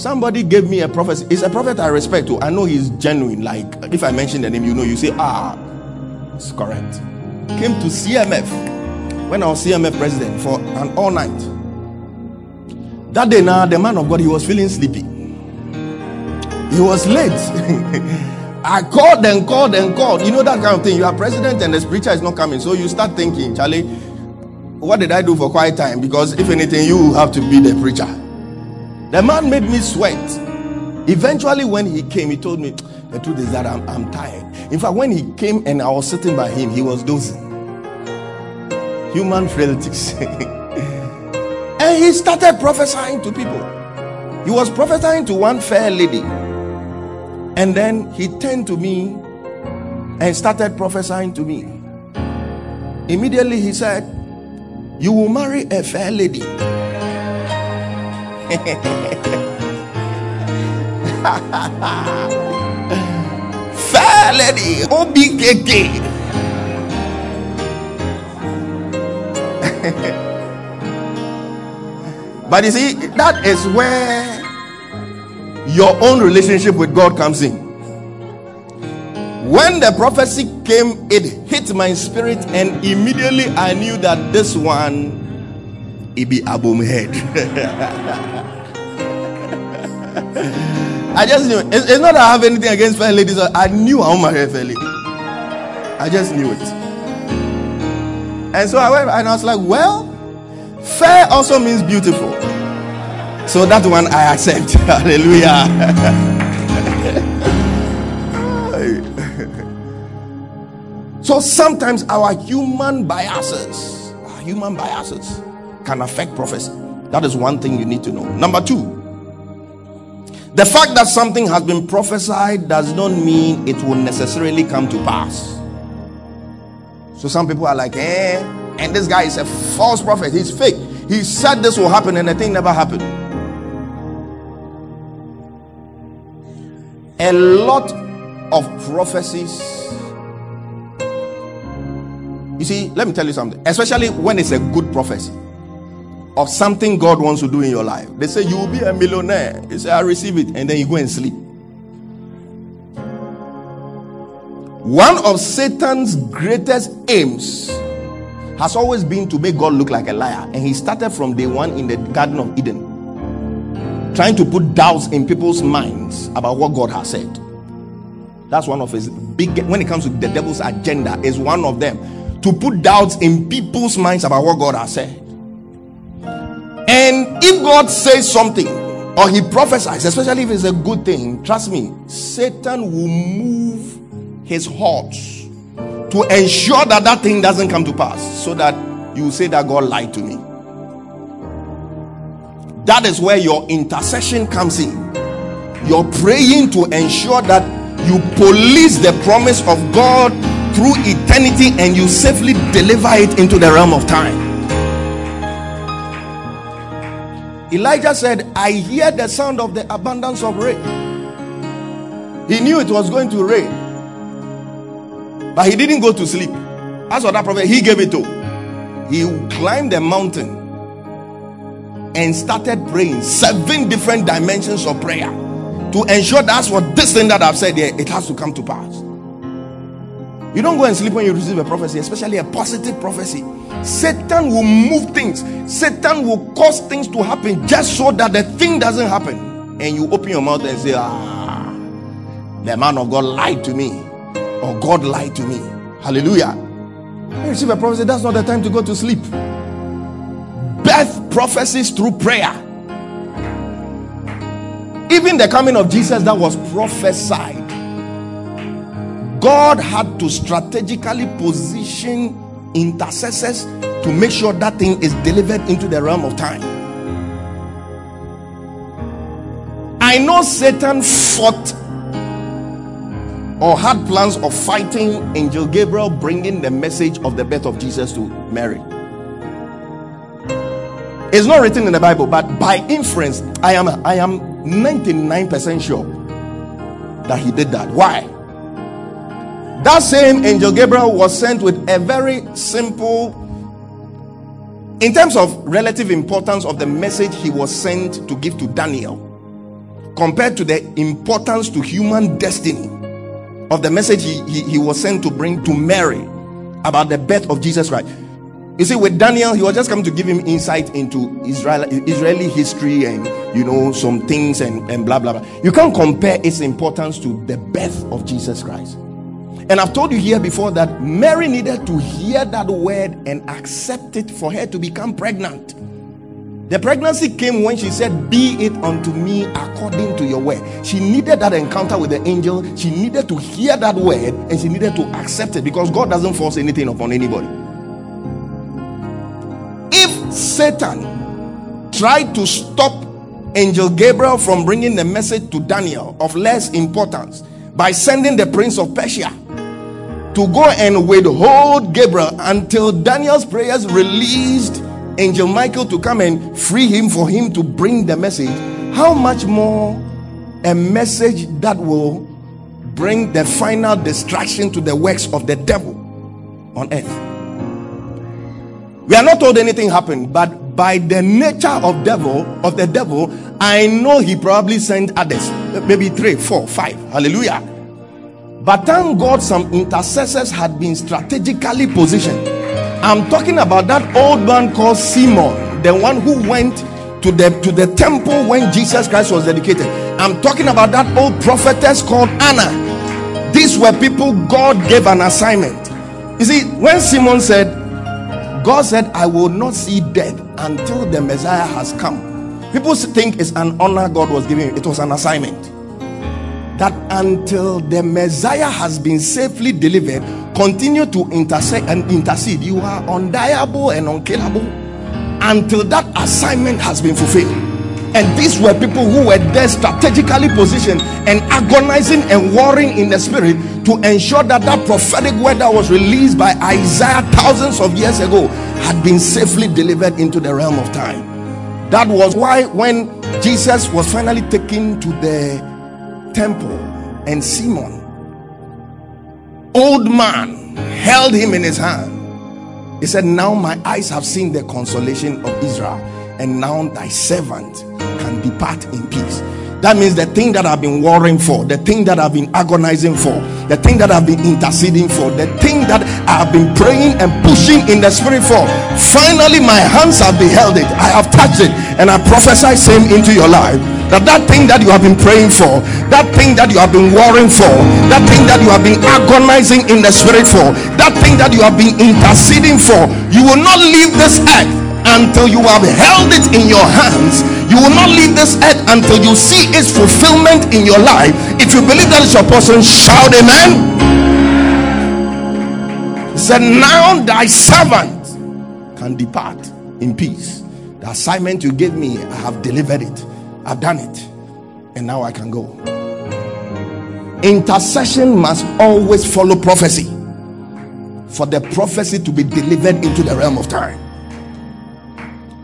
Somebody gave me a prophecy. It's a prophet I respect to. I know he's genuine. Like if I mention the name, you know, you say, ah, correct. Came to CMF when I was CMF president for an all night. That day now, the man of God, he was feeling sleepy. He was late. (laughs) I called and called and called. You know that kind of thing. You are president and the preacher is not coming. So you start thinking, Charlie, what did I do for quiet time? Because if anything, you have to be the preacher. The man made me sweat. Eventually, when he came, he told me, The truth is that I'm, I'm tired. In fact, when he came and I was sitting by him, he was dozing. Human frailties. (laughs) and he started prophesying to people. He was prophesying to one fair lady. And then he turned to me and started prophesying to me. Immediately he said, You will marry a fair lady. (laughs) Fair lady, OBKK. but you see, that is where your own relationship with God comes in. When the prophecy came, it hit my spirit, and immediately I knew that this one it be abum head. (laughs) I just knew it's, it's, not that I have anything against fair ladies. I knew I want marry a fair lady. I just knew it. And so I went and I was like, well, fair also means beautiful. So that one I accept. (laughs) Hallelujah. (laughs) so sometimes our human biases, our human biases can affect prophecy. That is one thing you need to know. Number two, the fact that something has been prophesied does not mean it will necessarily come to pass. So some people are like, eh, and this guy is a false prophet, he's fake. He said this will happen, and the thing never happened. A lot of prophecies. You see, let me tell you something, especially when it's a good prophecy of something God wants to do in your life. They say you will be a millionaire. You say I receive it, and then you go and sleep. One of Satan's greatest aims has always been to make God look like a liar, and he started from day one in the Garden of Eden, trying to put doubts in people's minds about what God has said. That's one of his big. When it comes to the devil's agenda, is one of them to put doubts in people's minds about what God has said. And if God says something or he prophesies, especially if it's a good thing, trust me, Satan will move his hordes to ensure that that thing doesn't come to pass so that you say that God lied to me. That is where your intercession comes in. You're praying to ensure that you police the promise of God through eternity and you safely deliver it into the realm of time. Elijah said, I hear the sound of the abundance of rain. He knew it was going to rain, but he didn't go to sleep. That's what that prophet, he gave it to. He climbed the mountain and started praying seven different dimensions of prayer to ensure that's what this thing that I've said here, it has to come to pass. You don't go and sleep when you receive a prophecy, especially a positive prophecy. Satan will move things, Satan will cause things to happen just so that the thing doesn't happen. And you open your mouth and say, Ah, the man of God lied to me, or God lied to me. Hallelujah. You receive a prophecy, that's not the time to go to sleep. Birth prophecies through prayer. Even the coming of Jesus that was prophesied God had to strategically position intercessors to make sure that thing is delivered into the realm of time. I know Satan fought or had plans of fighting Angel Gabriel bringing the message of the birth of Jesus to Mary. It's not written in the Bible, but by inference, I am I am 99% sure that he did that. Why? That same angel Gabriel was sent with a very simple, in terms of relative importance of the message he was sent to give to Daniel, compared to the importance to human destiny of the message he, he, he was sent to bring to Mary about the birth of Jesus Christ. You see, with Daniel, he was just coming to give him insight into Israel, Israeli history and you know some things and, and blah blah blah. You can't compare its importance to the birth of Jesus Christ. And I've told you here before that Mary needed to hear that word and accept it for her to become pregnant. The pregnancy came when she said, Be it unto me according to your word. She needed that encounter with the angel. She needed to hear that word and she needed to accept it because God doesn't force anything upon anybody. If Satan tried to stop Angel Gabriel from bringing the message to Daniel of less importance by sending the prince of Persia to go and withhold Gabriel until Daniel's prayers released Angel Michael to come and free him for him to bring the message. How much more a message that will bring the final destruction to the works of the devil on earth? We are not told anything happened, but by the nature of devil of the devil, I know he probably sent others, maybe three, four, five. Hallelujah but thank God some intercessors had been strategically positioned. I'm talking about that old man called Simon, the one who went to the to the temple when Jesus Christ was dedicated. I'm talking about that old prophetess called Anna. These were people God gave an assignment. You see, when Simon said, God said, I will not see death until the Messiah has come. People think it's an honor God was giving, it was an assignment that until the Messiah has been safely delivered, continue to intercede and intercede. You are undeniable and unkillable until that assignment has been fulfilled. And these were people who were there strategically positioned and agonizing and warring in the spirit to ensure that that prophetic word that was released by Isaiah thousands of years ago had been safely delivered into the realm of time. That was why when Jesus was finally taken to the temple and Simon, old man, held him in his hand. He said, Now my eyes have seen the consolation of Israel, and now thy servant can depart in peace. That means the thing that I've been warring for, the thing that I've been agonizing for, the thing that I've been interceding for, the thing that I've been praying and pushing in the spirit for. Finally, my hands have beheld it. I have touched it, and I prophesy same into your life that that thing that you have been praying for, that thing that you have been warring for, that thing that you have been agonizing in the spirit for, that thing that you have been interceding for, you will not leave this earth until you have held it in your hands You will not leave this earth until you see its fulfillment in your life. If you believe that is your portion, shout amen. He said, Now thy servant can depart in peace. The assignment you gave me, I have delivered it. I've done it. And now I can go. Intercession must always follow prophecy for the prophecy to be delivered into the realm of time.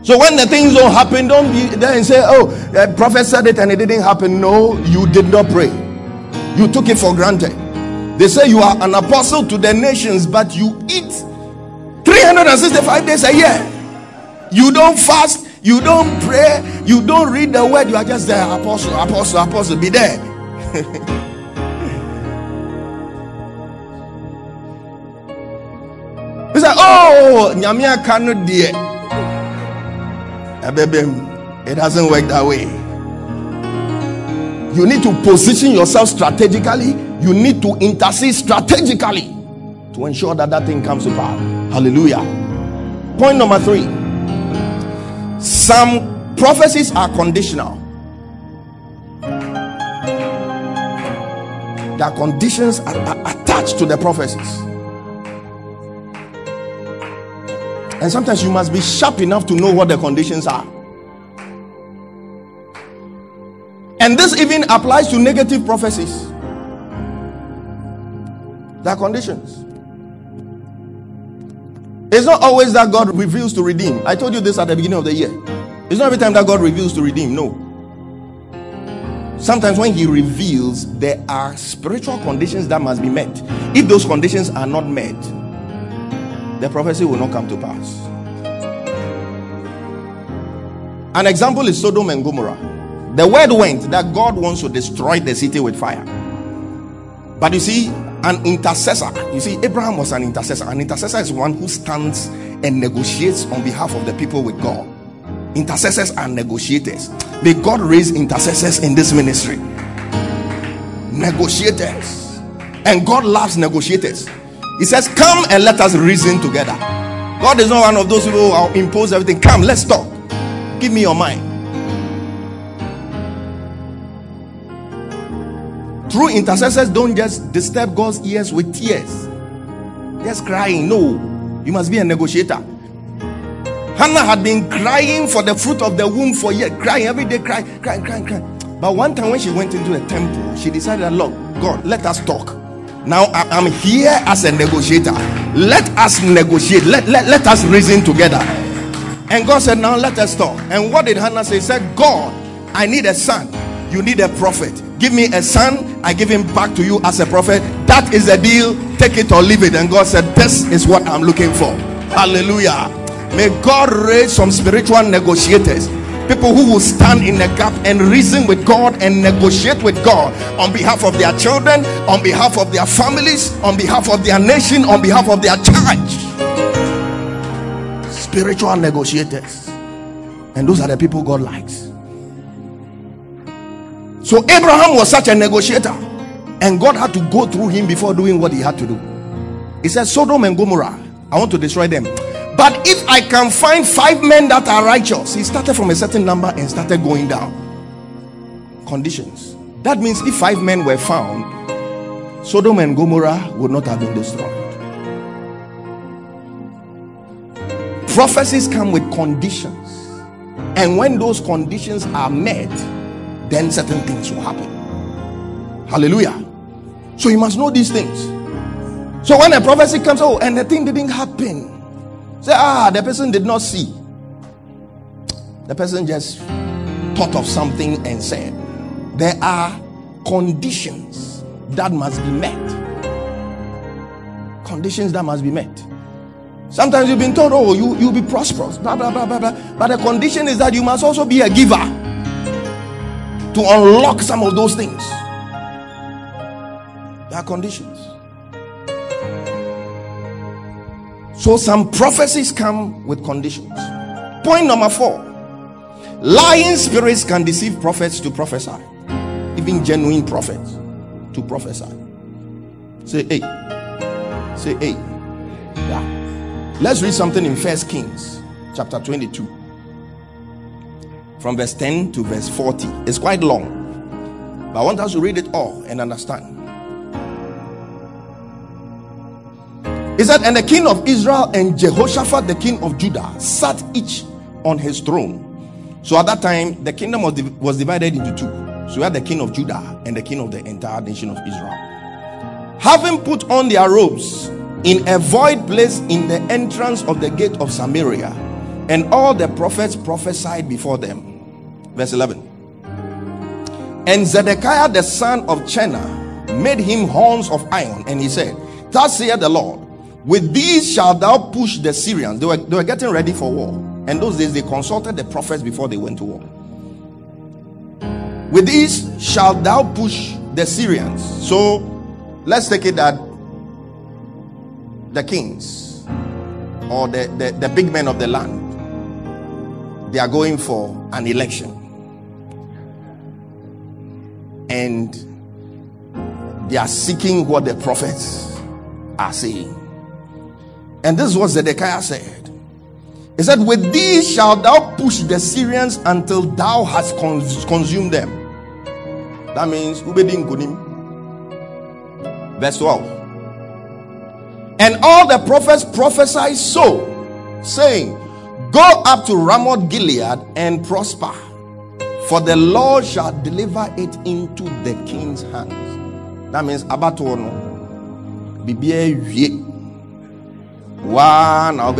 So when the things don't happen, don't be there and say, "Oh, the prophet said it and it didn't happen." No, you did not pray. You took it for granted. They say you are an apostle to the nations, but you eat 365 days a year. You don't fast, you don't pray, you don't read the word. You are just there, apostle, apostle, apostle. Be there. (laughs) He said, Oh, Nyamia cannot dear. Eh, it doesn't work that way. You need to position yourself strategically. You need to intercede strategically to ensure that that thing comes to pass. Hallelujah. Point number three some prophecies are conditional. There are conditions are, are attached to the prophecies. And sometimes you must be sharp enough to know what the conditions are. And this even applies to negative prophecies. There are conditions. It's not always that God reveals to redeem. I told you this at the beginning of the year. It's not every time that God reveals to redeem. No. Sometimes when He reveals, there are spiritual conditions that must be met. If those conditions are not met, the prophecy will not come to pass. An example is Sodom and Gomorrah. The word went that God wants to destroy the city with fire. But you see, an intercessor, you see, Abraham was an intercessor. An intercessor is one who stands and negotiates on behalf of the people with God. Intercessors are negotiators. May God raise intercessors in this ministry. Negotiators. And God loves negotiators. He says, Come and let us reason together. God is not one of those people who will impose everything. Come, let's talk. Give me your mind. True intercessors don't just disturb God's ears with tears, just crying. No, you must be a negotiator. Hannah had been crying for the fruit of the womb for years, crying every day, crying, crying, crying, crying. But one time when she went into the temple, she decided, Look, God, let us talk. Now I'm here as a negotiator. Let us negotiate. Let, let, let us reason together. And God said, Now let us talk. And what did Hannah say? He said, God, I need a son. You need a prophet. Give me a son. I give him back to you as a prophet. That is the deal. Take it or leave it. And God said, This is what I'm looking for. Hallelujah. May God raise some spiritual negotiators people who will stand in the gap and reason with God and negotiate with God on behalf of their children, on behalf of their families, on behalf of their nation, on behalf of their church. Spiritual negotiators. And those are the people God likes. So Abraham was such a negotiator, and God had to go through him before doing what he had to do. He said, Sodom and Gomorrah, I want to destroy them. But if I can find five men that are righteous, he started from a certain number and started going down. Conditions. That means if five men were found, Sodom and Gomorrah would not have been destroyed. Prophecies come with conditions, and when those conditions are met, then certain things will happen. Hallelujah. So you must know these things. So when a prophecy comes, oh, and the thing didn't happen, say, ah, the person did not see. The person just thought of something and said, there are conditions that must be met. Conditions that must be met. Sometimes you've been told, oh, you, you'll be prosperous, blah, blah, blah, blah, blah. But the condition is that you must also be a giver to unlock some of those things. There are conditions. So some prophecies come with conditions. Point number four lying spirits can deceive prophets to prophesy, even genuine prophets to prophesy. Say, hey, say, hey. Yeah. Let's read something in First Kings chapter 22. From verse 10 to verse 40. It's quite long, but I want us to read it all and understand. He said, And the king of Israel and Jehoshaphat, the king of Judah, sat each on his throne. So at that time, the kingdom was, was divided into two. So we had the king of Judah and the king of the entire nation of Israel. Having put on their robes in a void place in the entrance of the gate of Samaria, and all the prophets prophesied before them. Verse 11. And Zedekiah the son of Chena made him horns of iron, and he said, Thus saith the Lord, with these shalt thou push the Syrians. They were, they were getting ready for war. And those days they consulted the prophets before they went to war. With these shalt thou push the Syrians. So let's take it that the kings or the, the, the big men of the land they are going for an election. And they are seeking what the prophets are saying. And this is what Zedekiah said. He said, With these shalt thou push the Syrians until thou hast cons- consumed them. That means Ubedin Gunim. Verse 12. And all the prophets prophesied so, saying, Go up to Ramoth Gilead and prosper, for the Lord shall deliver it into the king's hands. That means Abatuono. Bibia waa na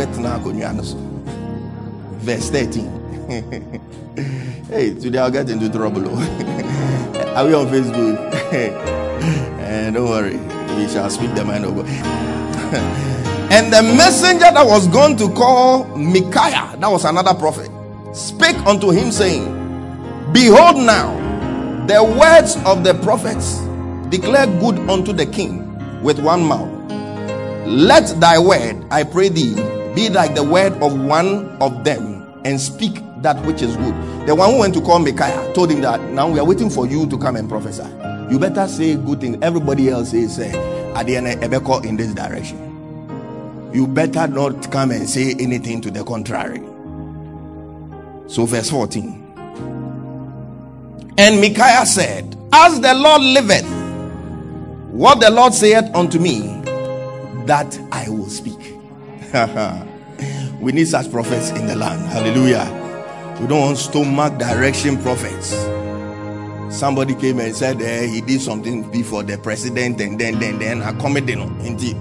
verse 13 (laughs) hey today i'll get into trouble oh. (laughs) are we on facebook and (laughs) eh, don't worry we shall speak the mind of god and the messenger that was going to call micaiah that was another prophet spake unto him saying behold now the words of the prophets declare good unto the king with one mouth let thy word, I pray thee, be like the word of one of them, and speak that which is good. The one who went to call Micaiah told him that now we are waiting for you to come and prophesy. You better say good things. Everybody else is uh, at the end, Ebeko in this direction. You better not come and say anything to the contrary. So, verse 14. And Micaiah said, As the Lord liveth, what the Lord saith unto me, that I will speak. (laughs) we need such prophets in the land. Hallelujah. We don't want stomach direction prophets. Somebody came and said eh, he did something before the president, and then then then on indeed.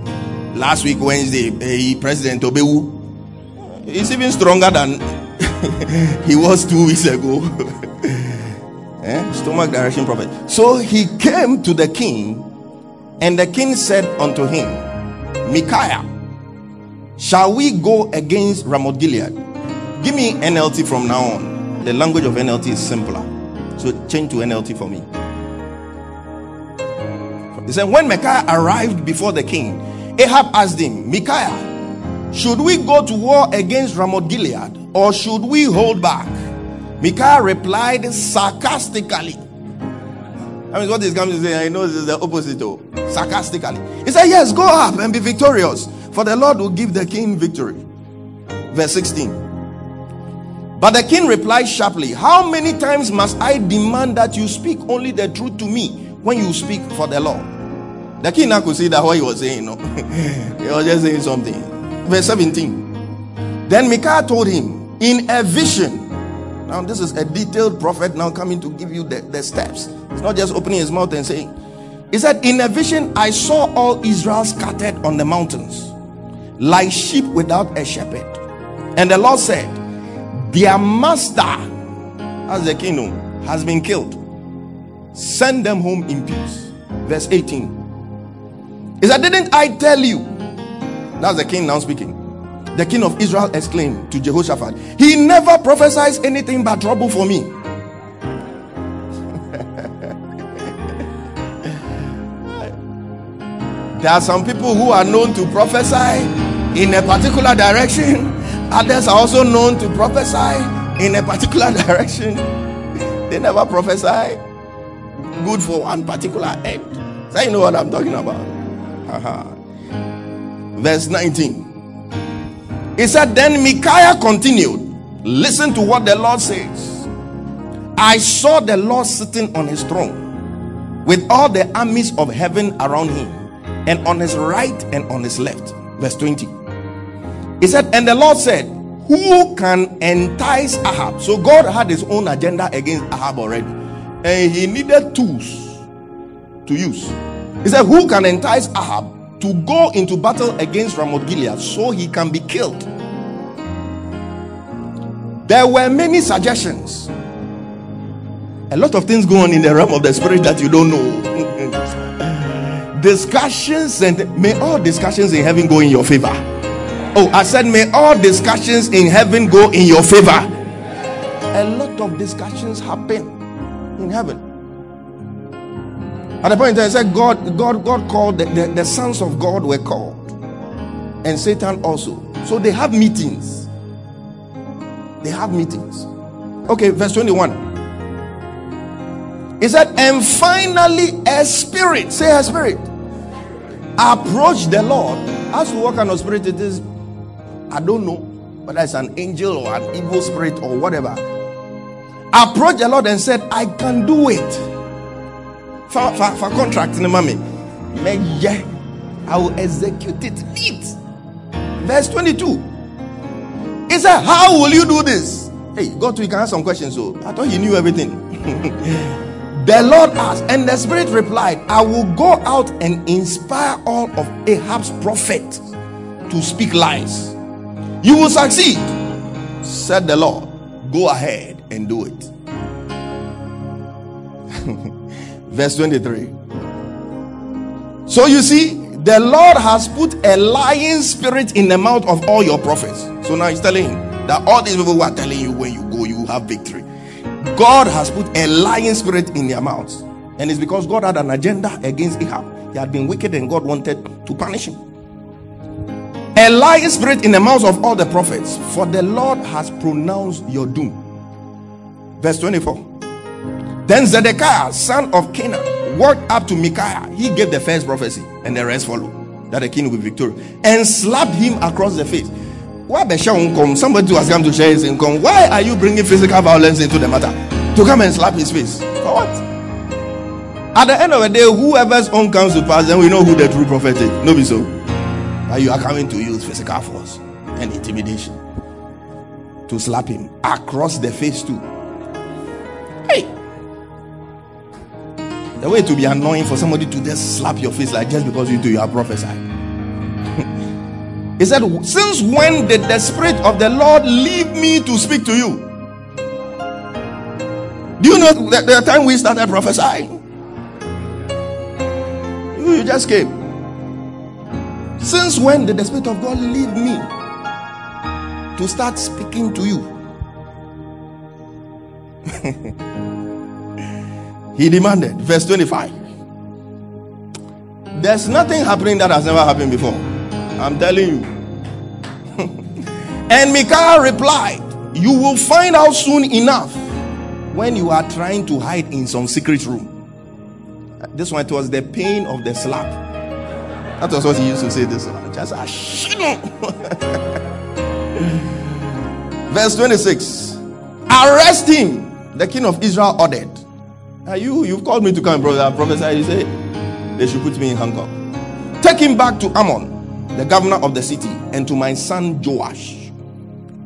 Last week Wednesday, eh, President Obewu is even stronger than (laughs) he was two weeks ago. (laughs) eh? Stomach direction prophet. So he came to the king, and the king said unto him, Micaiah, shall we go against Ramoth Gilead? Give me NLT from now on. The language of NLT is simpler. So change to NLT for me. He said, When Micaiah arrived before the king, Ahab asked him, Micaiah, should we go to war against Ramoth Gilead or should we hold back? Micaiah replied sarcastically. I mean, what is coming to say, I know this is the opposite. Oh, sarcastically. He said, Yes, go up and be victorious, for the Lord will give the king victory. Verse 16. But the king replied sharply, How many times must I demand that you speak only the truth to me when you speak for the Lord? The king now could see that what he was saying, no? (laughs) he was just saying something. Verse 17. Then Micaiah told him, In a vision, now, this is a detailed prophet now coming to give you the, the steps. It's not just opening his mouth and saying, He said, In a vision, I saw all Israel scattered on the mountains, like sheep without a shepherd. And the Lord said, Their master, as the kingdom, has been killed. Send them home in peace. Verse 18. He said, Didn't I tell you? That's the king now speaking the king of Israel exclaimed to Jehoshaphat, He never prophesies anything but trouble for me. (laughs) there are some people who are known to prophesy in a particular direction, others are also known to prophesy in a particular (laughs) direction. They never prophesy good for one particular end. So you know what I'm talking about. Uh-huh. Verse 19. He said, Then Micaiah continued, Listen to what the Lord says. I saw the Lord sitting on his throne with all the armies of heaven around him, and on his right and on his left. Verse 20. He said, And the Lord said, Who can entice Ahab? So God had his own agenda against Ahab already, and he needed tools to use. He said, Who can entice Ahab to go into battle against Ramoth Gilead so he can be killed? There were many suggestions. A lot of things go on in the realm of the spirit that you don't know. discussions and may all discussions in heaven go in your favor. Oh, I said, may all discussions in heaven go in your favor. A lot of discussions happen in heaven. At the point I said, God, God, God called the, the, the sons of God were called, and Satan also. So they have meetings. They have meetings. Okay, verse 21. He said, and finally, a spirit, say a spirit, approach the Lord. As to what kind of spirit it is, I don't know whether it's an angel or an evil spirit or whatever. Approach the Lord and said, I can do it. For, for, for contract, in the mommy. I will execute it neat. Verse 22. He said, How will you do this? Hey, go to you can ask some questions. So I thought you knew everything. (laughs) the Lord asked, and the Spirit replied, I will go out and inspire all of Ahab's prophets to speak lies. You will succeed, said the Lord. Go ahead and do it. (laughs) Verse 23. So you see, the Lord has put a lying spirit in the mouth of all your prophets. So now he's telling him that all these people who are telling you when you go, you have victory. God has put a lying spirit in their mouths. And it's because God had an agenda against Ahab. He had been wicked and God wanted to punish him. A lying spirit in the mouths of all the prophets. For the Lord has pronounced your doom. Verse 24. Then Zedekiah, son of Kenaanah, walked up to Micaiah. He gave the first prophecy, and the rest followed. That the king will be victorious. And slapped him across the face. Why Somebody has come to share his income. Why are you bringing physical violence into the matter? To come and slap his face. For what? At the end of the day, whoever's own comes to pass, then we know who the true prophet is. No, be so. But you are coming to use physical force and intimidation to slap him across the face, too. Hey, the way to be annoying for somebody to just slap your face like just because you do you are prophesying. (laughs) he said, Since when did the spirit of the Lord leave me to speak to you? Do you know the, the time we started prophesying? You just came. Since when did the Spirit of God leave me to start speaking to you? (laughs) he demanded, verse 25. There's nothing happening that has never happened before. I'm telling you. (laughs) and Micaiah replied, You will find out soon enough when you are trying to hide in some secret room. This one it was the pain of the slap. That was what he used to say this one. Just ah, a shit. (laughs) Verse 26. Arrest him, the king of Israel ordered. You you've called me to come, brother. I Prophesy. You say they should put me in handcuff. Take him back to Amon, the governor of the city, and to my son Joash.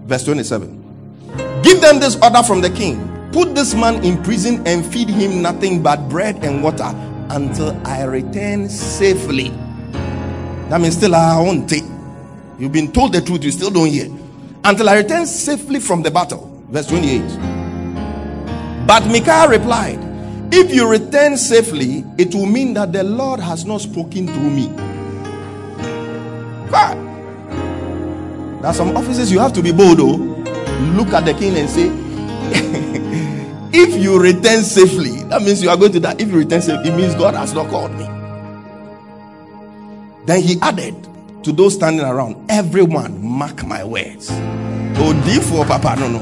Verse 27. Give them this order from the king. Put this man in prison and feed him nothing but bread and water until I return safely. That means still I won't take. You've been told the truth, you still don't hear. Until I return safely from the battle. Verse 28. But Micaiah replied, If you return safely, it will mean that the Lord has not spoken through me. But there are some offices you have to be bold, though. Look at the king and say, (laughs) If you return safely, that means you are going to die. If you return safely, it means God has not called me. Then he added to those standing around, Everyone, mark my words. Oh, dear for Papa, no, no.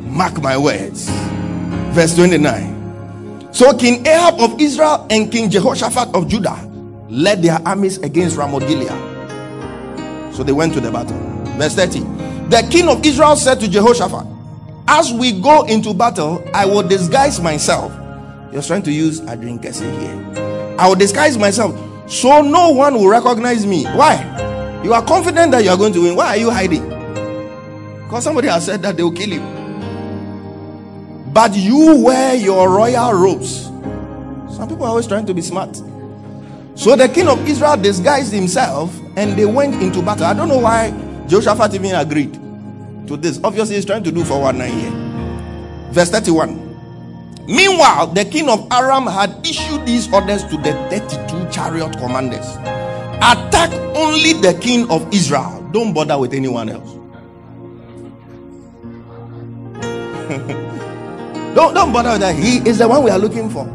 (laughs) mark my words. Verse 29. So King Ahab of Israel and King Jehoshaphat of Judah led their armies against Ramoth Gilead. So they went to the battle. Verse 30. The king of Israel said to Jehoshaphat, As we go into battle, I will disguise myself. You're trying to use a drink here. I will disguise myself so no one will recognize me. Why? You are confident that you are going to win. Why are you hiding? Because somebody has said that they will kill you. But you wear your royal robes. Some people are always trying to be smart. So the king of Israel disguised himself and they went into battle. I don't know why Jehoshaphat even agreed to this. Obviously, he's trying to do for one night here. Verse 31. Meanwhile, the king of Aram had issued these orders to the 32 chariot commanders attack only the king of Israel. Don't bother with anyone else. Don't, don't bother with that. He is the one we are looking for.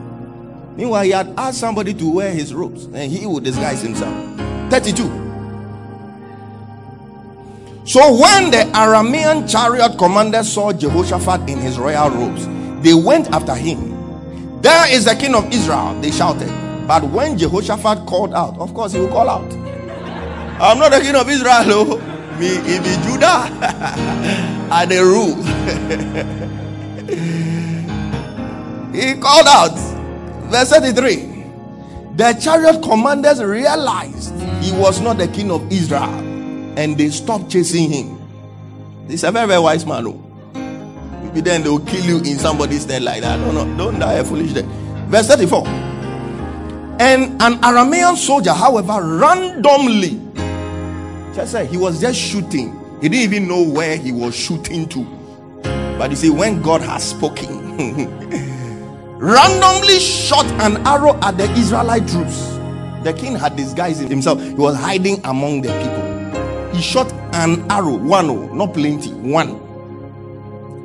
Meanwhile, he had asked somebody to wear his robes and he would disguise himself. 32. So when the Aramean chariot commander saw Jehoshaphat in his royal robes, they went after him. There is the king of Israel, they shouted. But when Jehoshaphat called out, of course he will call out. I'm not the king of Israel, oh. me, it be Judah. (laughs) I the rule. (laughs) he called out. Verse 33. The chariot commanders realized he was not the king of Israel and they stopped chasing him. He's a very, very wise man. Oh Maybe then they will kill you in somebody's stead like that. No, no, don't die a foolish death. Verse 34. And an Aramean soldier, however, randomly, just said he was just shooting. He didn't even know where he was shooting to. But you see, when God has spoken, (laughs) randomly shot an arrow at the Israelite troops. The king had disguised himself, he was hiding among the people. He shot an arrow, one, oh, not plenty, one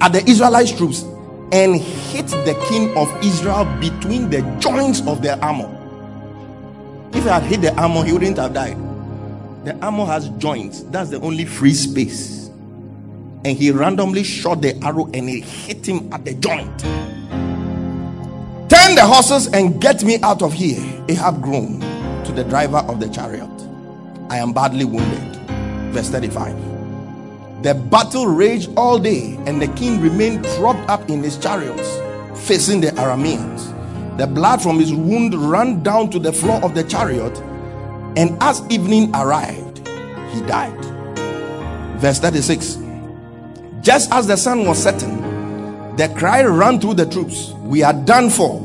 at the Israelite troops and hit the king of Israel between the joints of their armor. If he had hit the armor, he wouldn't have died. The armor has joints, that's the only free space. And he randomly shot the arrow and it hit him at the joint. Turn the horses and get me out of here. Ahab groaned to the driver of the chariot. I am badly wounded. Verse 35. The battle raged all day, and the king remained propped up in his chariots, facing the Arameans. The blood from his wound ran down to the floor of the chariot, and as evening arrived, he died. Verse 36 Just as the sun was setting, the cry ran through the troops We are done for,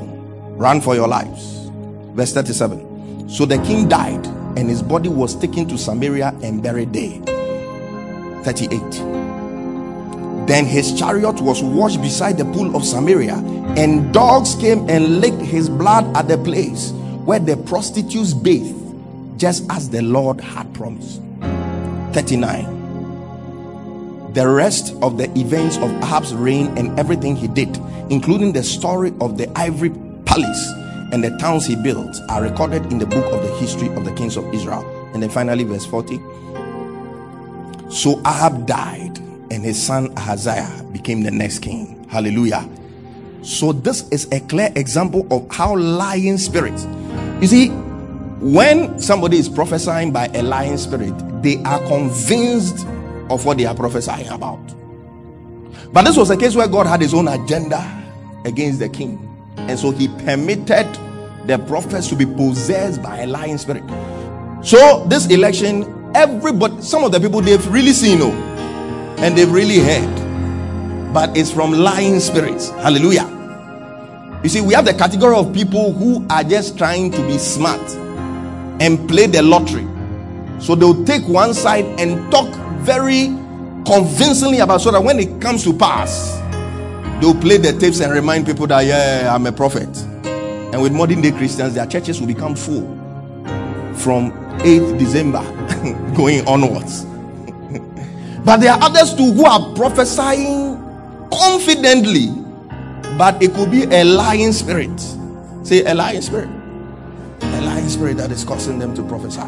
run for your lives. Verse 37 So the king died, and his body was taken to Samaria and buried there. 38. Then his chariot was washed beside the pool of Samaria, and dogs came and licked his blood at the place where the prostitutes bathed, just as the Lord had promised. 39. The rest of the events of Ahab's reign and everything he did, including the story of the ivory palace and the towns he built, are recorded in the book of the history of the kings of Israel. And then finally, verse 40 so Ahab died, and his son Ahaziah became the next king. Hallelujah. So, this is a clear example of how lying spirits. You see, when somebody is prophesying by a lying spirit, they are convinced of what they are prophesying about. But this was a case where God had his own agenda against the king, and so he permitted the prophets to be possessed by a lying spirit. So, this election Everybody, some of the people they've really seen, oh, and they've really heard, but it's from lying spirits. Hallelujah. You see, we have the category of people who are just trying to be smart and play the lottery. So they'll take one side and talk very convincingly about so that when it comes to pass, they'll play the tapes and remind people that yeah, I'm a prophet. And with modern day Christians, their churches will become full from 8th December (laughs) going onwards. (laughs) but there are others too who are prophesying confidently, but it could be a lying spirit. Say a lying spirit. A lying spirit that is causing them to prophesy.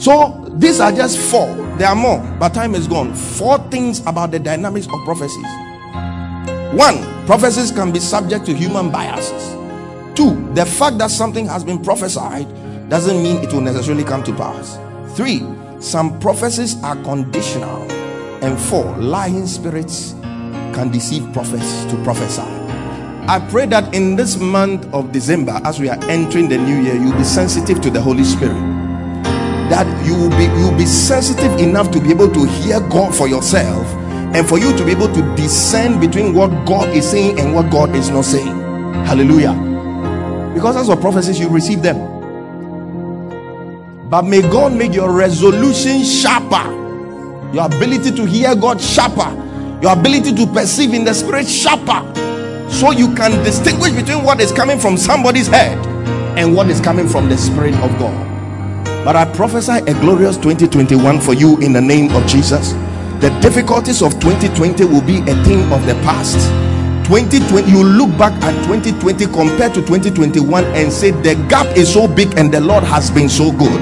So these are just four. There are more, but time is gone. Four things about the dynamics of prophecies. One, prophecies can be subject to human biases. Two, the fact that something has been prophesied doesn't mean it will necessarily come to pass. Three, some prophecies are conditional And four, lying spirits can deceive prophets to prophesy. I pray that in this month of December, as we are entering the new year, you'll be sensitive to the Holy Spirit. You will be you'll be sensitive enough to be able to hear God for yourself and for you to be able to discern between what God is saying and what God is not saying. Hallelujah. Because as for prophecies, you receive them. But may God make your resolution sharper, your ability to hear God sharper, your ability to perceive in the spirit sharper, so you can distinguish between what is coming from somebody's head and what is coming from the spirit of God. But I prophesy a glorious 2021 for you in the name of Jesus. The difficulties of 2020 will be a thing of the past. 2020, you look back at 2020 compared to 2021 and say the gap is so big and the Lord has been so good.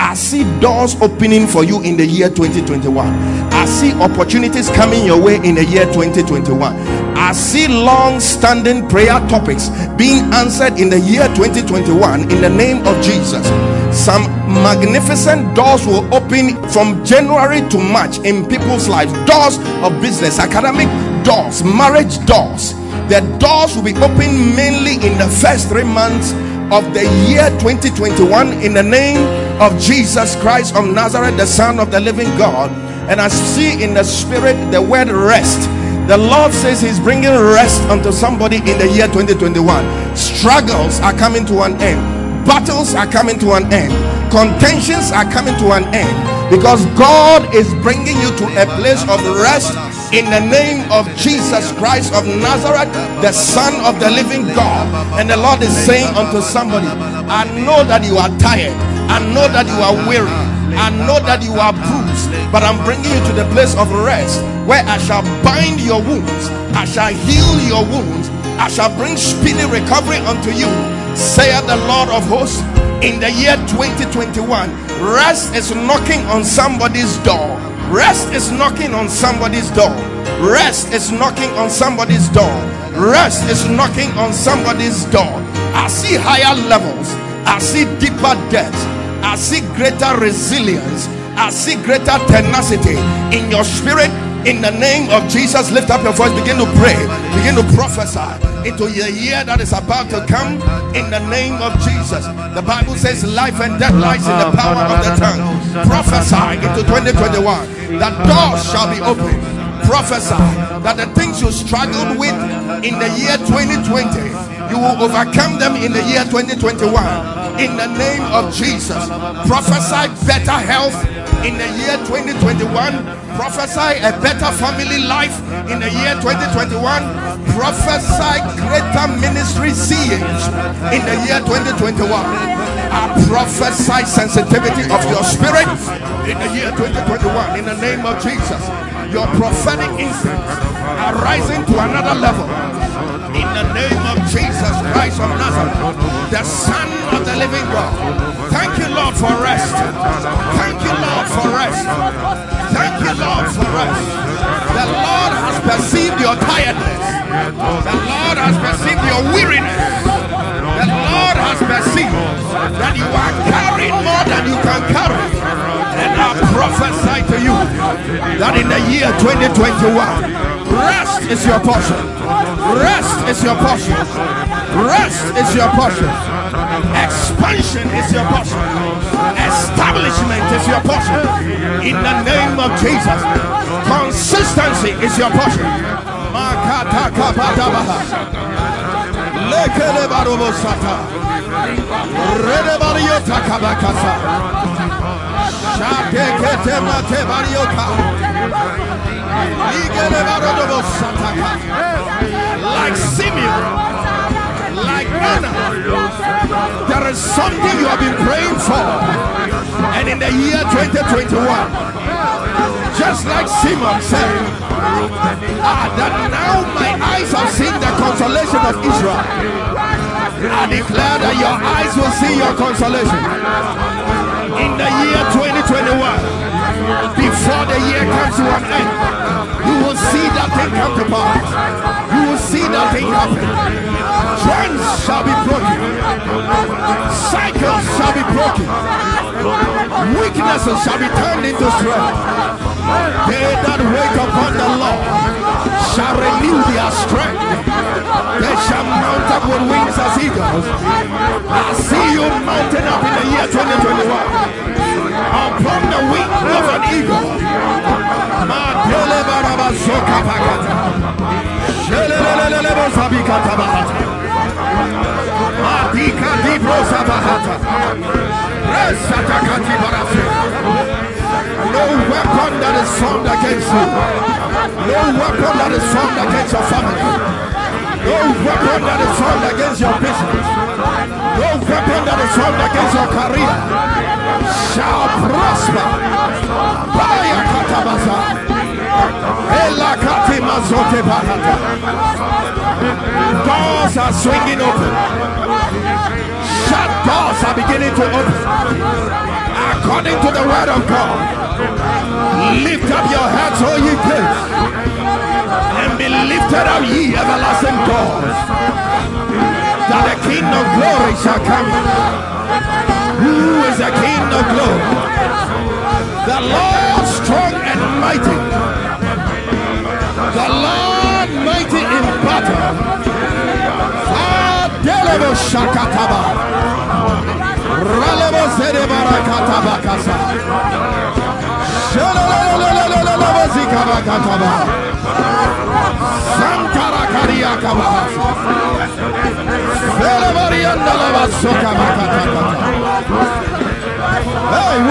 I see doors opening for you in the year 2021. I see opportunities coming your way in the year 2021. I see long standing prayer topics being answered in the year 2021 in the name of Jesus. Some magnificent doors will open from January to March in people's lives doors of business, academic doors, marriage doors. The doors will be open mainly in the first three months of the year 2021 in the name of Jesus Christ of Nazareth, the Son of the living God. And I see in the spirit the word rest. The Lord says He's bringing rest unto somebody in the year 2021. Struggles are coming to an end, battles are coming to an end, contentions are coming to an end. Because God is bringing you to a place of rest in the name of Jesus Christ of Nazareth, the Son of the living God. And the Lord is saying unto somebody, I know that you are tired, I know that you are weary, I know that you are bruised, but I'm bringing you to the place of rest where I shall bind your wounds, I shall heal your wounds, I shall bring speedy recovery unto you, saith the Lord of hosts. In the year 2021, rest is knocking on somebody's door. Rest is knocking on somebody's door. Rest is knocking on somebody's door. Rest is knocking on somebody's door. I see higher levels. I see deeper depths. I see greater resilience. I see greater tenacity in your spirit. In the name of Jesus, lift up your voice. Begin to pray. Begin to prophesy into the year that is about to come. In the name of Jesus, the Bible says, "Life and death lies in the power of the tongue." Prophesy into 2021 that doors shall be opened prophesy that the things you struggled with in the year 2020 you will overcome them in the year 2021 in the name of jesus prophesy better health in the year 2021 prophesy a better family life. In the year 2021 prophesy greater ministry seeings in the year 2021 I prophesy sensitivity of your spirit. In the year 2021 in the name of Jesus. Your prophetic instincts are rising to another level in the name of Jesus Christ of Nazareth, the Son of the living God. Thank you, Lord, for rest. Thank you, Lord, for rest. Thank you, Lord, for rest. The Lord has perceived your tiredness, the Lord has perceived your weariness. The Lord has perceived that you are carrying more than you can carry. And I prophesy to you that in the year 2021, rest is your portion. Rest is your portion. Rest is your portion. Expansion is your portion. Establishment is your portion. In the name of Jesus, consistency is your portion. Lekele barobo sata. Rede kete mate. Ligele barobo. Like Simeon, like Anna, there is something you have been praying for. And in the year 2021, just like Simon said, ah, that now my eyes have seen the consolation of Israel. I declare that your eyes will see your consolation in the year 2021. Before the year comes to an end, you will see that thing come to pass. You will see that thing happen. Chains shall be broken. Cycles shall be broken. Weaknesses shall be turned into strength. They that wait upon the Lord shall renew their strength. They shall mount up with wings as eagles. I see you mounting up in the year 2021 upon the wings of an eagle. Madika di brosa bahata. Resata kati barasi weapon that is formed against you, no weapon that is formed against your family, no weapon that is formed against your business, no weapon that is formed against your career shall prosper. Baya katabaza, ela. Doors are swinging open. Shut doors are beginning to open according to the word of God. Lift up your heads, O ye gates, and be lifted up, ye everlasting doors, that the King of glory shall come. Who is the King of glory? The Lord strong and mighty. The Lord mighty in battle. Shakataba. Ralebo barakata bakasa.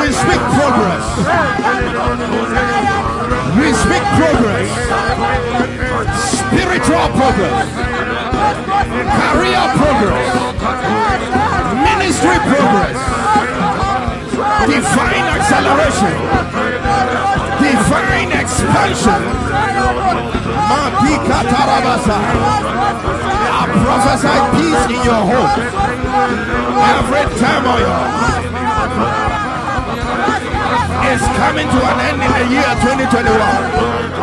We speak progress. We speak progress. Spiritual progress. Career progress. Ministry progress. Divine acceleration. Divine expansion. I prophesy peace in your home. Every turmoil is coming to an end in the year 2021.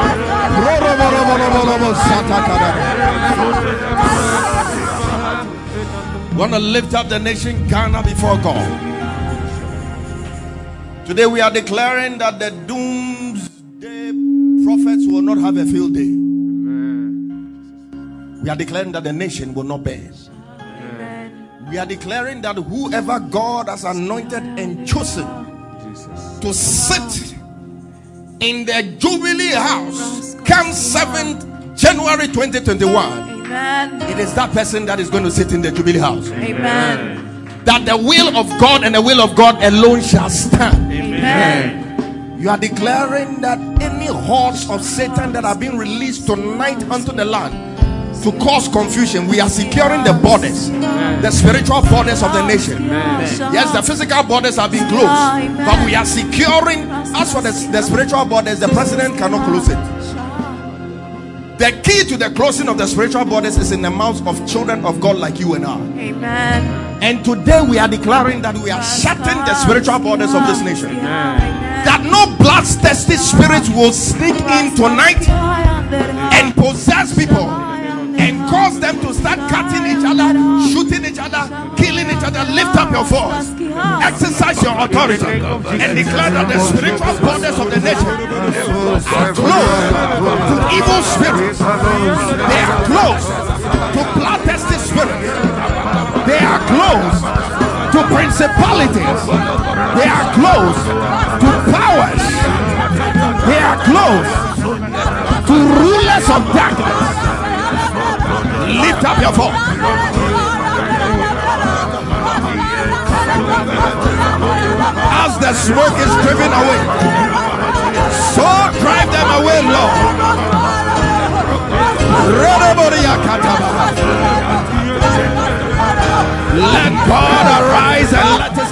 You want to lift up the nation Ghana before God. Today we are declaring that the doomsday prophets will not have a field day. We are declaring that the nation will not bear. We are declaring that whoever God has anointed and chosen to sit in the Jubilee house come 7th January 2021 Amen. It is that person that is going to sit in the Jubilee house. Amen. That the will of God and the will of God alone shall stand. Amen. You are declaring that any horns of Satan that are being released tonight unto the land to cause confusion. We are securing the borders, Amen. the spiritual borders of the nation. Amen. Yes, the physical borders have been closed, but we are securing. As for the, the spiritual borders, the president cannot close it. The key to the closing of the spiritual borders is in the mouths of children of God like you and I. Amen. And today we are declaring that we are shutting the spiritual borders of this nation. That no bloodthirsty spirits will sneak in tonight and possess people and cause them to start cutting each other, shooting each other, killing each other, lift up your voice. Exercise your authority and declare that the spiritual borders of the nation are closed to evil spirits. They are closed to bloodthirsty spirits. They are closed to principalities. They are closed to powers. They are closed to rulers of darkness. Lift up your voice. As the smoke is driven away, so drive them away, Lord. Let God arise and let us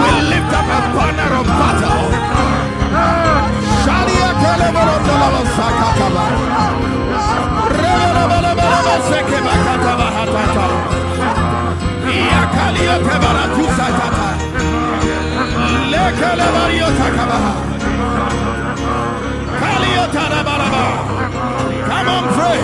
We lift up a banner of battle. Shalia keleborodola sakataba. Rebelebelebelebe sekebakataba hatata. Yakaliotebaratusa Lekelebariotakabaha. Kaliotarabarabar. Come on, pray.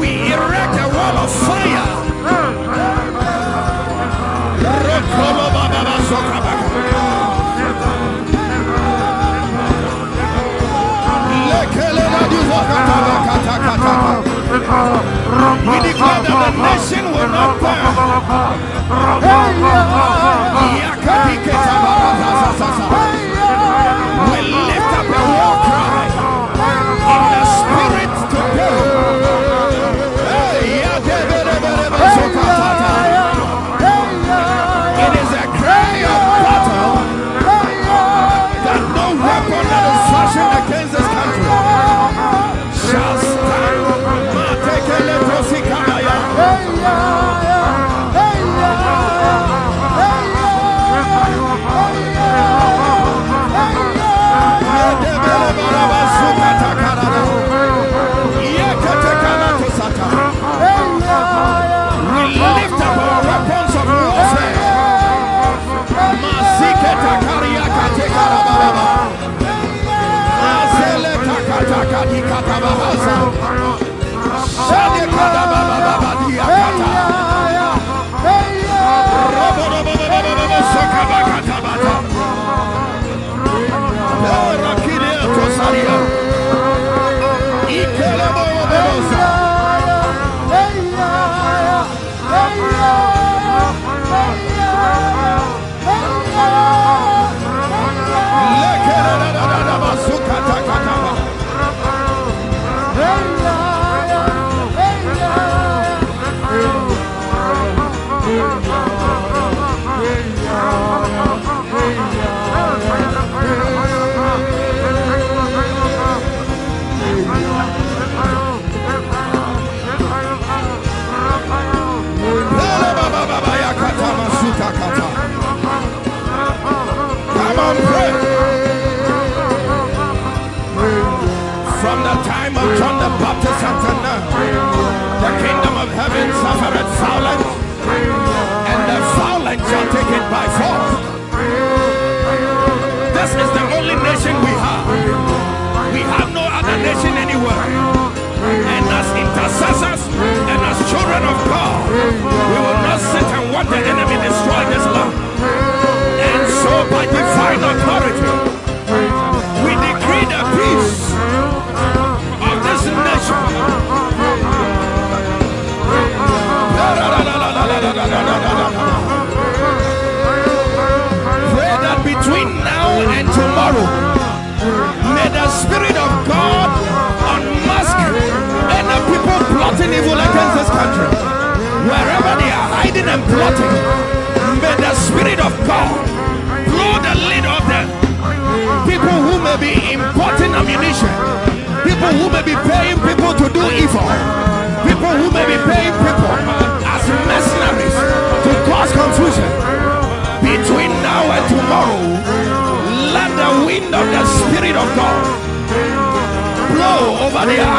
We erect a wall of fire. We declare that the nation will not burn. Because I'm a authority, we decree the peace of this nation. Pray that between now and tomorrow, may the Spirit of God unmask any people plotting evil against this country. Wherever they are hiding and plotting, may the Spirit of God be importing ammunition, people who may be paying people to do evil, people who may be paying people as mercenaries to cause confusion. Between now and tomorrow, let the wind of the Spirit of God blow over the activities.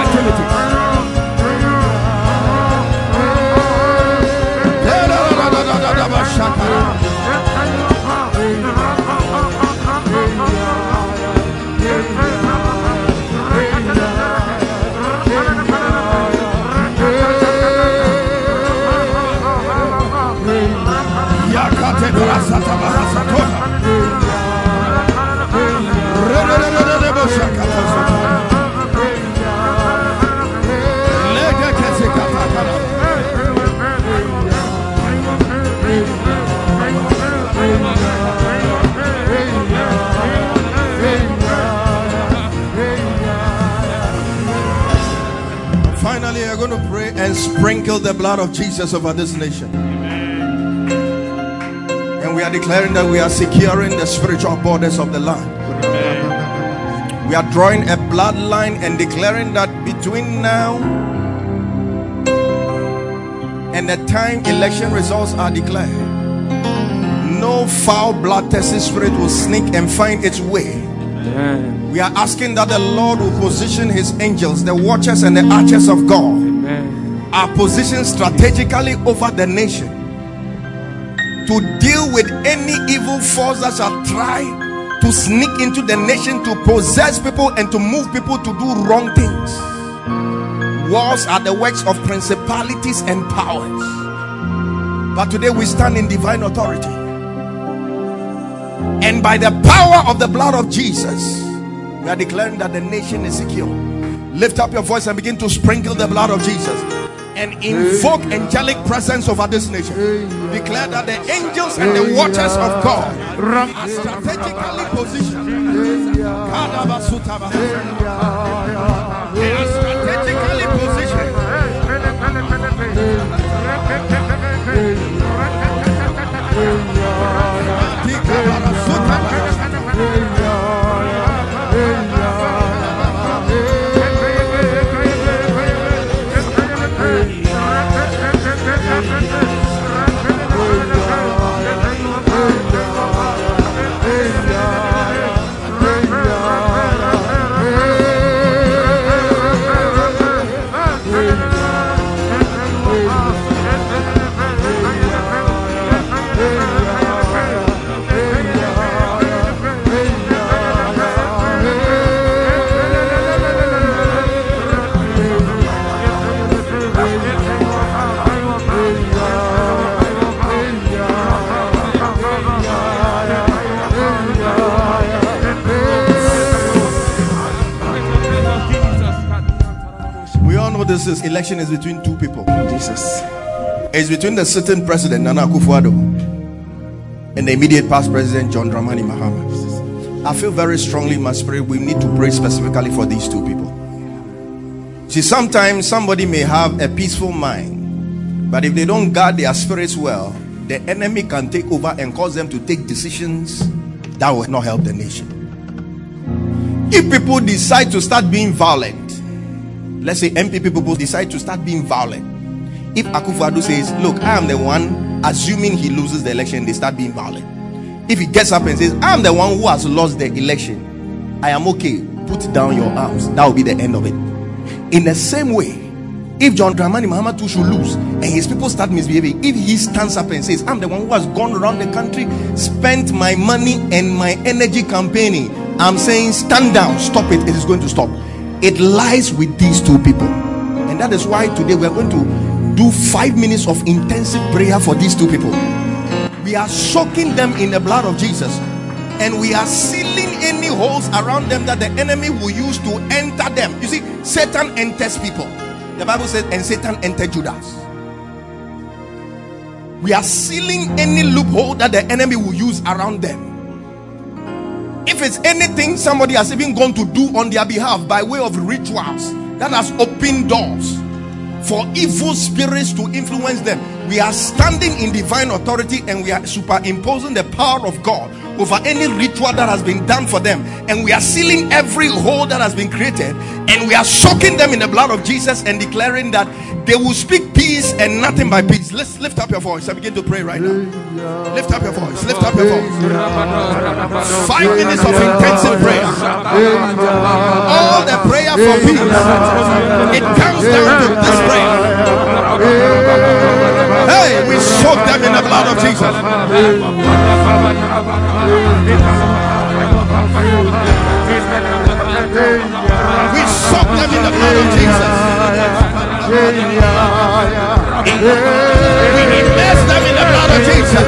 Sprinkle the blood of Jesus over this nation. And we are declaring that we are securing the spiritual borders of the land. We are drawing a bloodline and declaring that between now and the time election results are declared, no foul bloodthirsty spirit will sneak and find its way. We are asking that the Lord will position his angels, the watchers and the archers of God, are positioned strategically over the nation to deal with any evil force that shall try to sneak into the nation to possess people and to move people to do wrong things. Wars are the works of principalities and powers. But today we stand in divine authority. And by the power of the blood of Jesus, we are declaring that the nation is secure. Lift up your voice and begin to sprinkle the blood of Jesus and invoke angelic presence over this nation. Declare that the angels and the watchers of God are strategically positioned. All know this is election is between two people. Jesus. It's between the sitting president Nana Akufo-Addo and the immediate past president John Dramani Mahama. I feel very strongly in my spirit we need to pray specifically for these two people. See, sometimes somebody may have a peaceful mind, but if they don't guard their spirits well, the enemy can take over and cause them to take decisions that will not help the nation. If people decide to start being violent, let's say NPP people decide to start being violent. If Akufo-Addo says, "Look, I am the one," assuming he loses the election, they start being violent. If he gets up and says, "I'm the one who has lost the election," I am okay. Put down your arms. That will be the end of it. In the same way, if John Dramani Mahama too should lose and his people start misbehaving, if he stands up and says, I'm the one who has gone around the country, spent my money and my energy campaigning, I'm saying, stand down, stop it, it is going to stop. It lies with these two people. And that is why today we are going to do five minutes of intensive prayer for these two people. We are soaking them in the blood of Jesus and we are sealing any holes around them that the enemy will use to enter them. You see, Satan enters people. The Bible says, and Satan entered Judas. We are sealing any loophole that the enemy will use around them. If it's anything somebody has even gone to do on their behalf by way of rituals that has opened doors for evil spirits to influence them, we are standing in divine authority and we are superimposing the power of God over any ritual that has been done for them, and we are sealing every hole that has been created, and we are soaking them in the blood of Jesus and declaring that they will speak peace and nothing but peace. Let's lift up your voice and begin to pray right now. Lift up your voice, lift up your voice. Five minutes of intensive prayer. All the prayer for peace. It comes down to this prayer. Hey, we soak them in the blood of Jesus. We soak them in the blood of Jesus. We them in the blood of Jesus.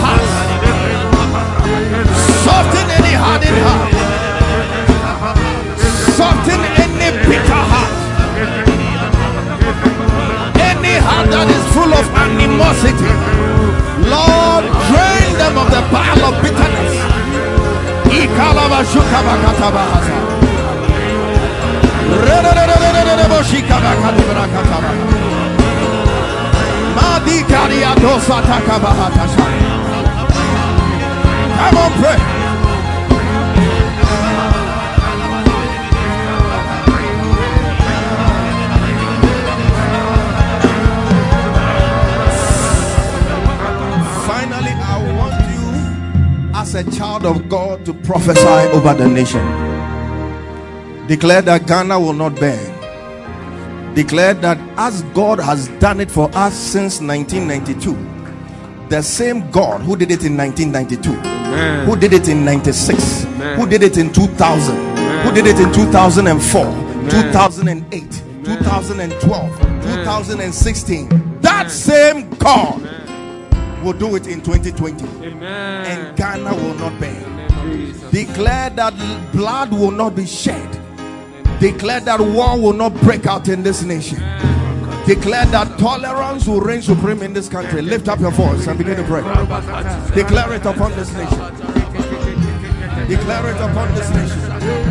they had in. Something in bitter heart. Any heart that is full of animosity. Lord, drain them of the pile of bitterness. Come on, pray. As a child of God, to prophesy over the nation. Declare that Ghana will not burn. Declare that as God has done it for us since 1992, the same God who did it in 1992, who did it in 96, who did it in 2000, who did it in 2004, 2008, 2012, 2016, that same God will do it in 2020 Amen. and Ghana will not burn. Declare that blood will not be shed. Declare that war will not break out in this nation. Declare that tolerance will reign supreme in this country. Lift up your voice and begin to pray. Declare it upon this nation. Declare it upon this nation.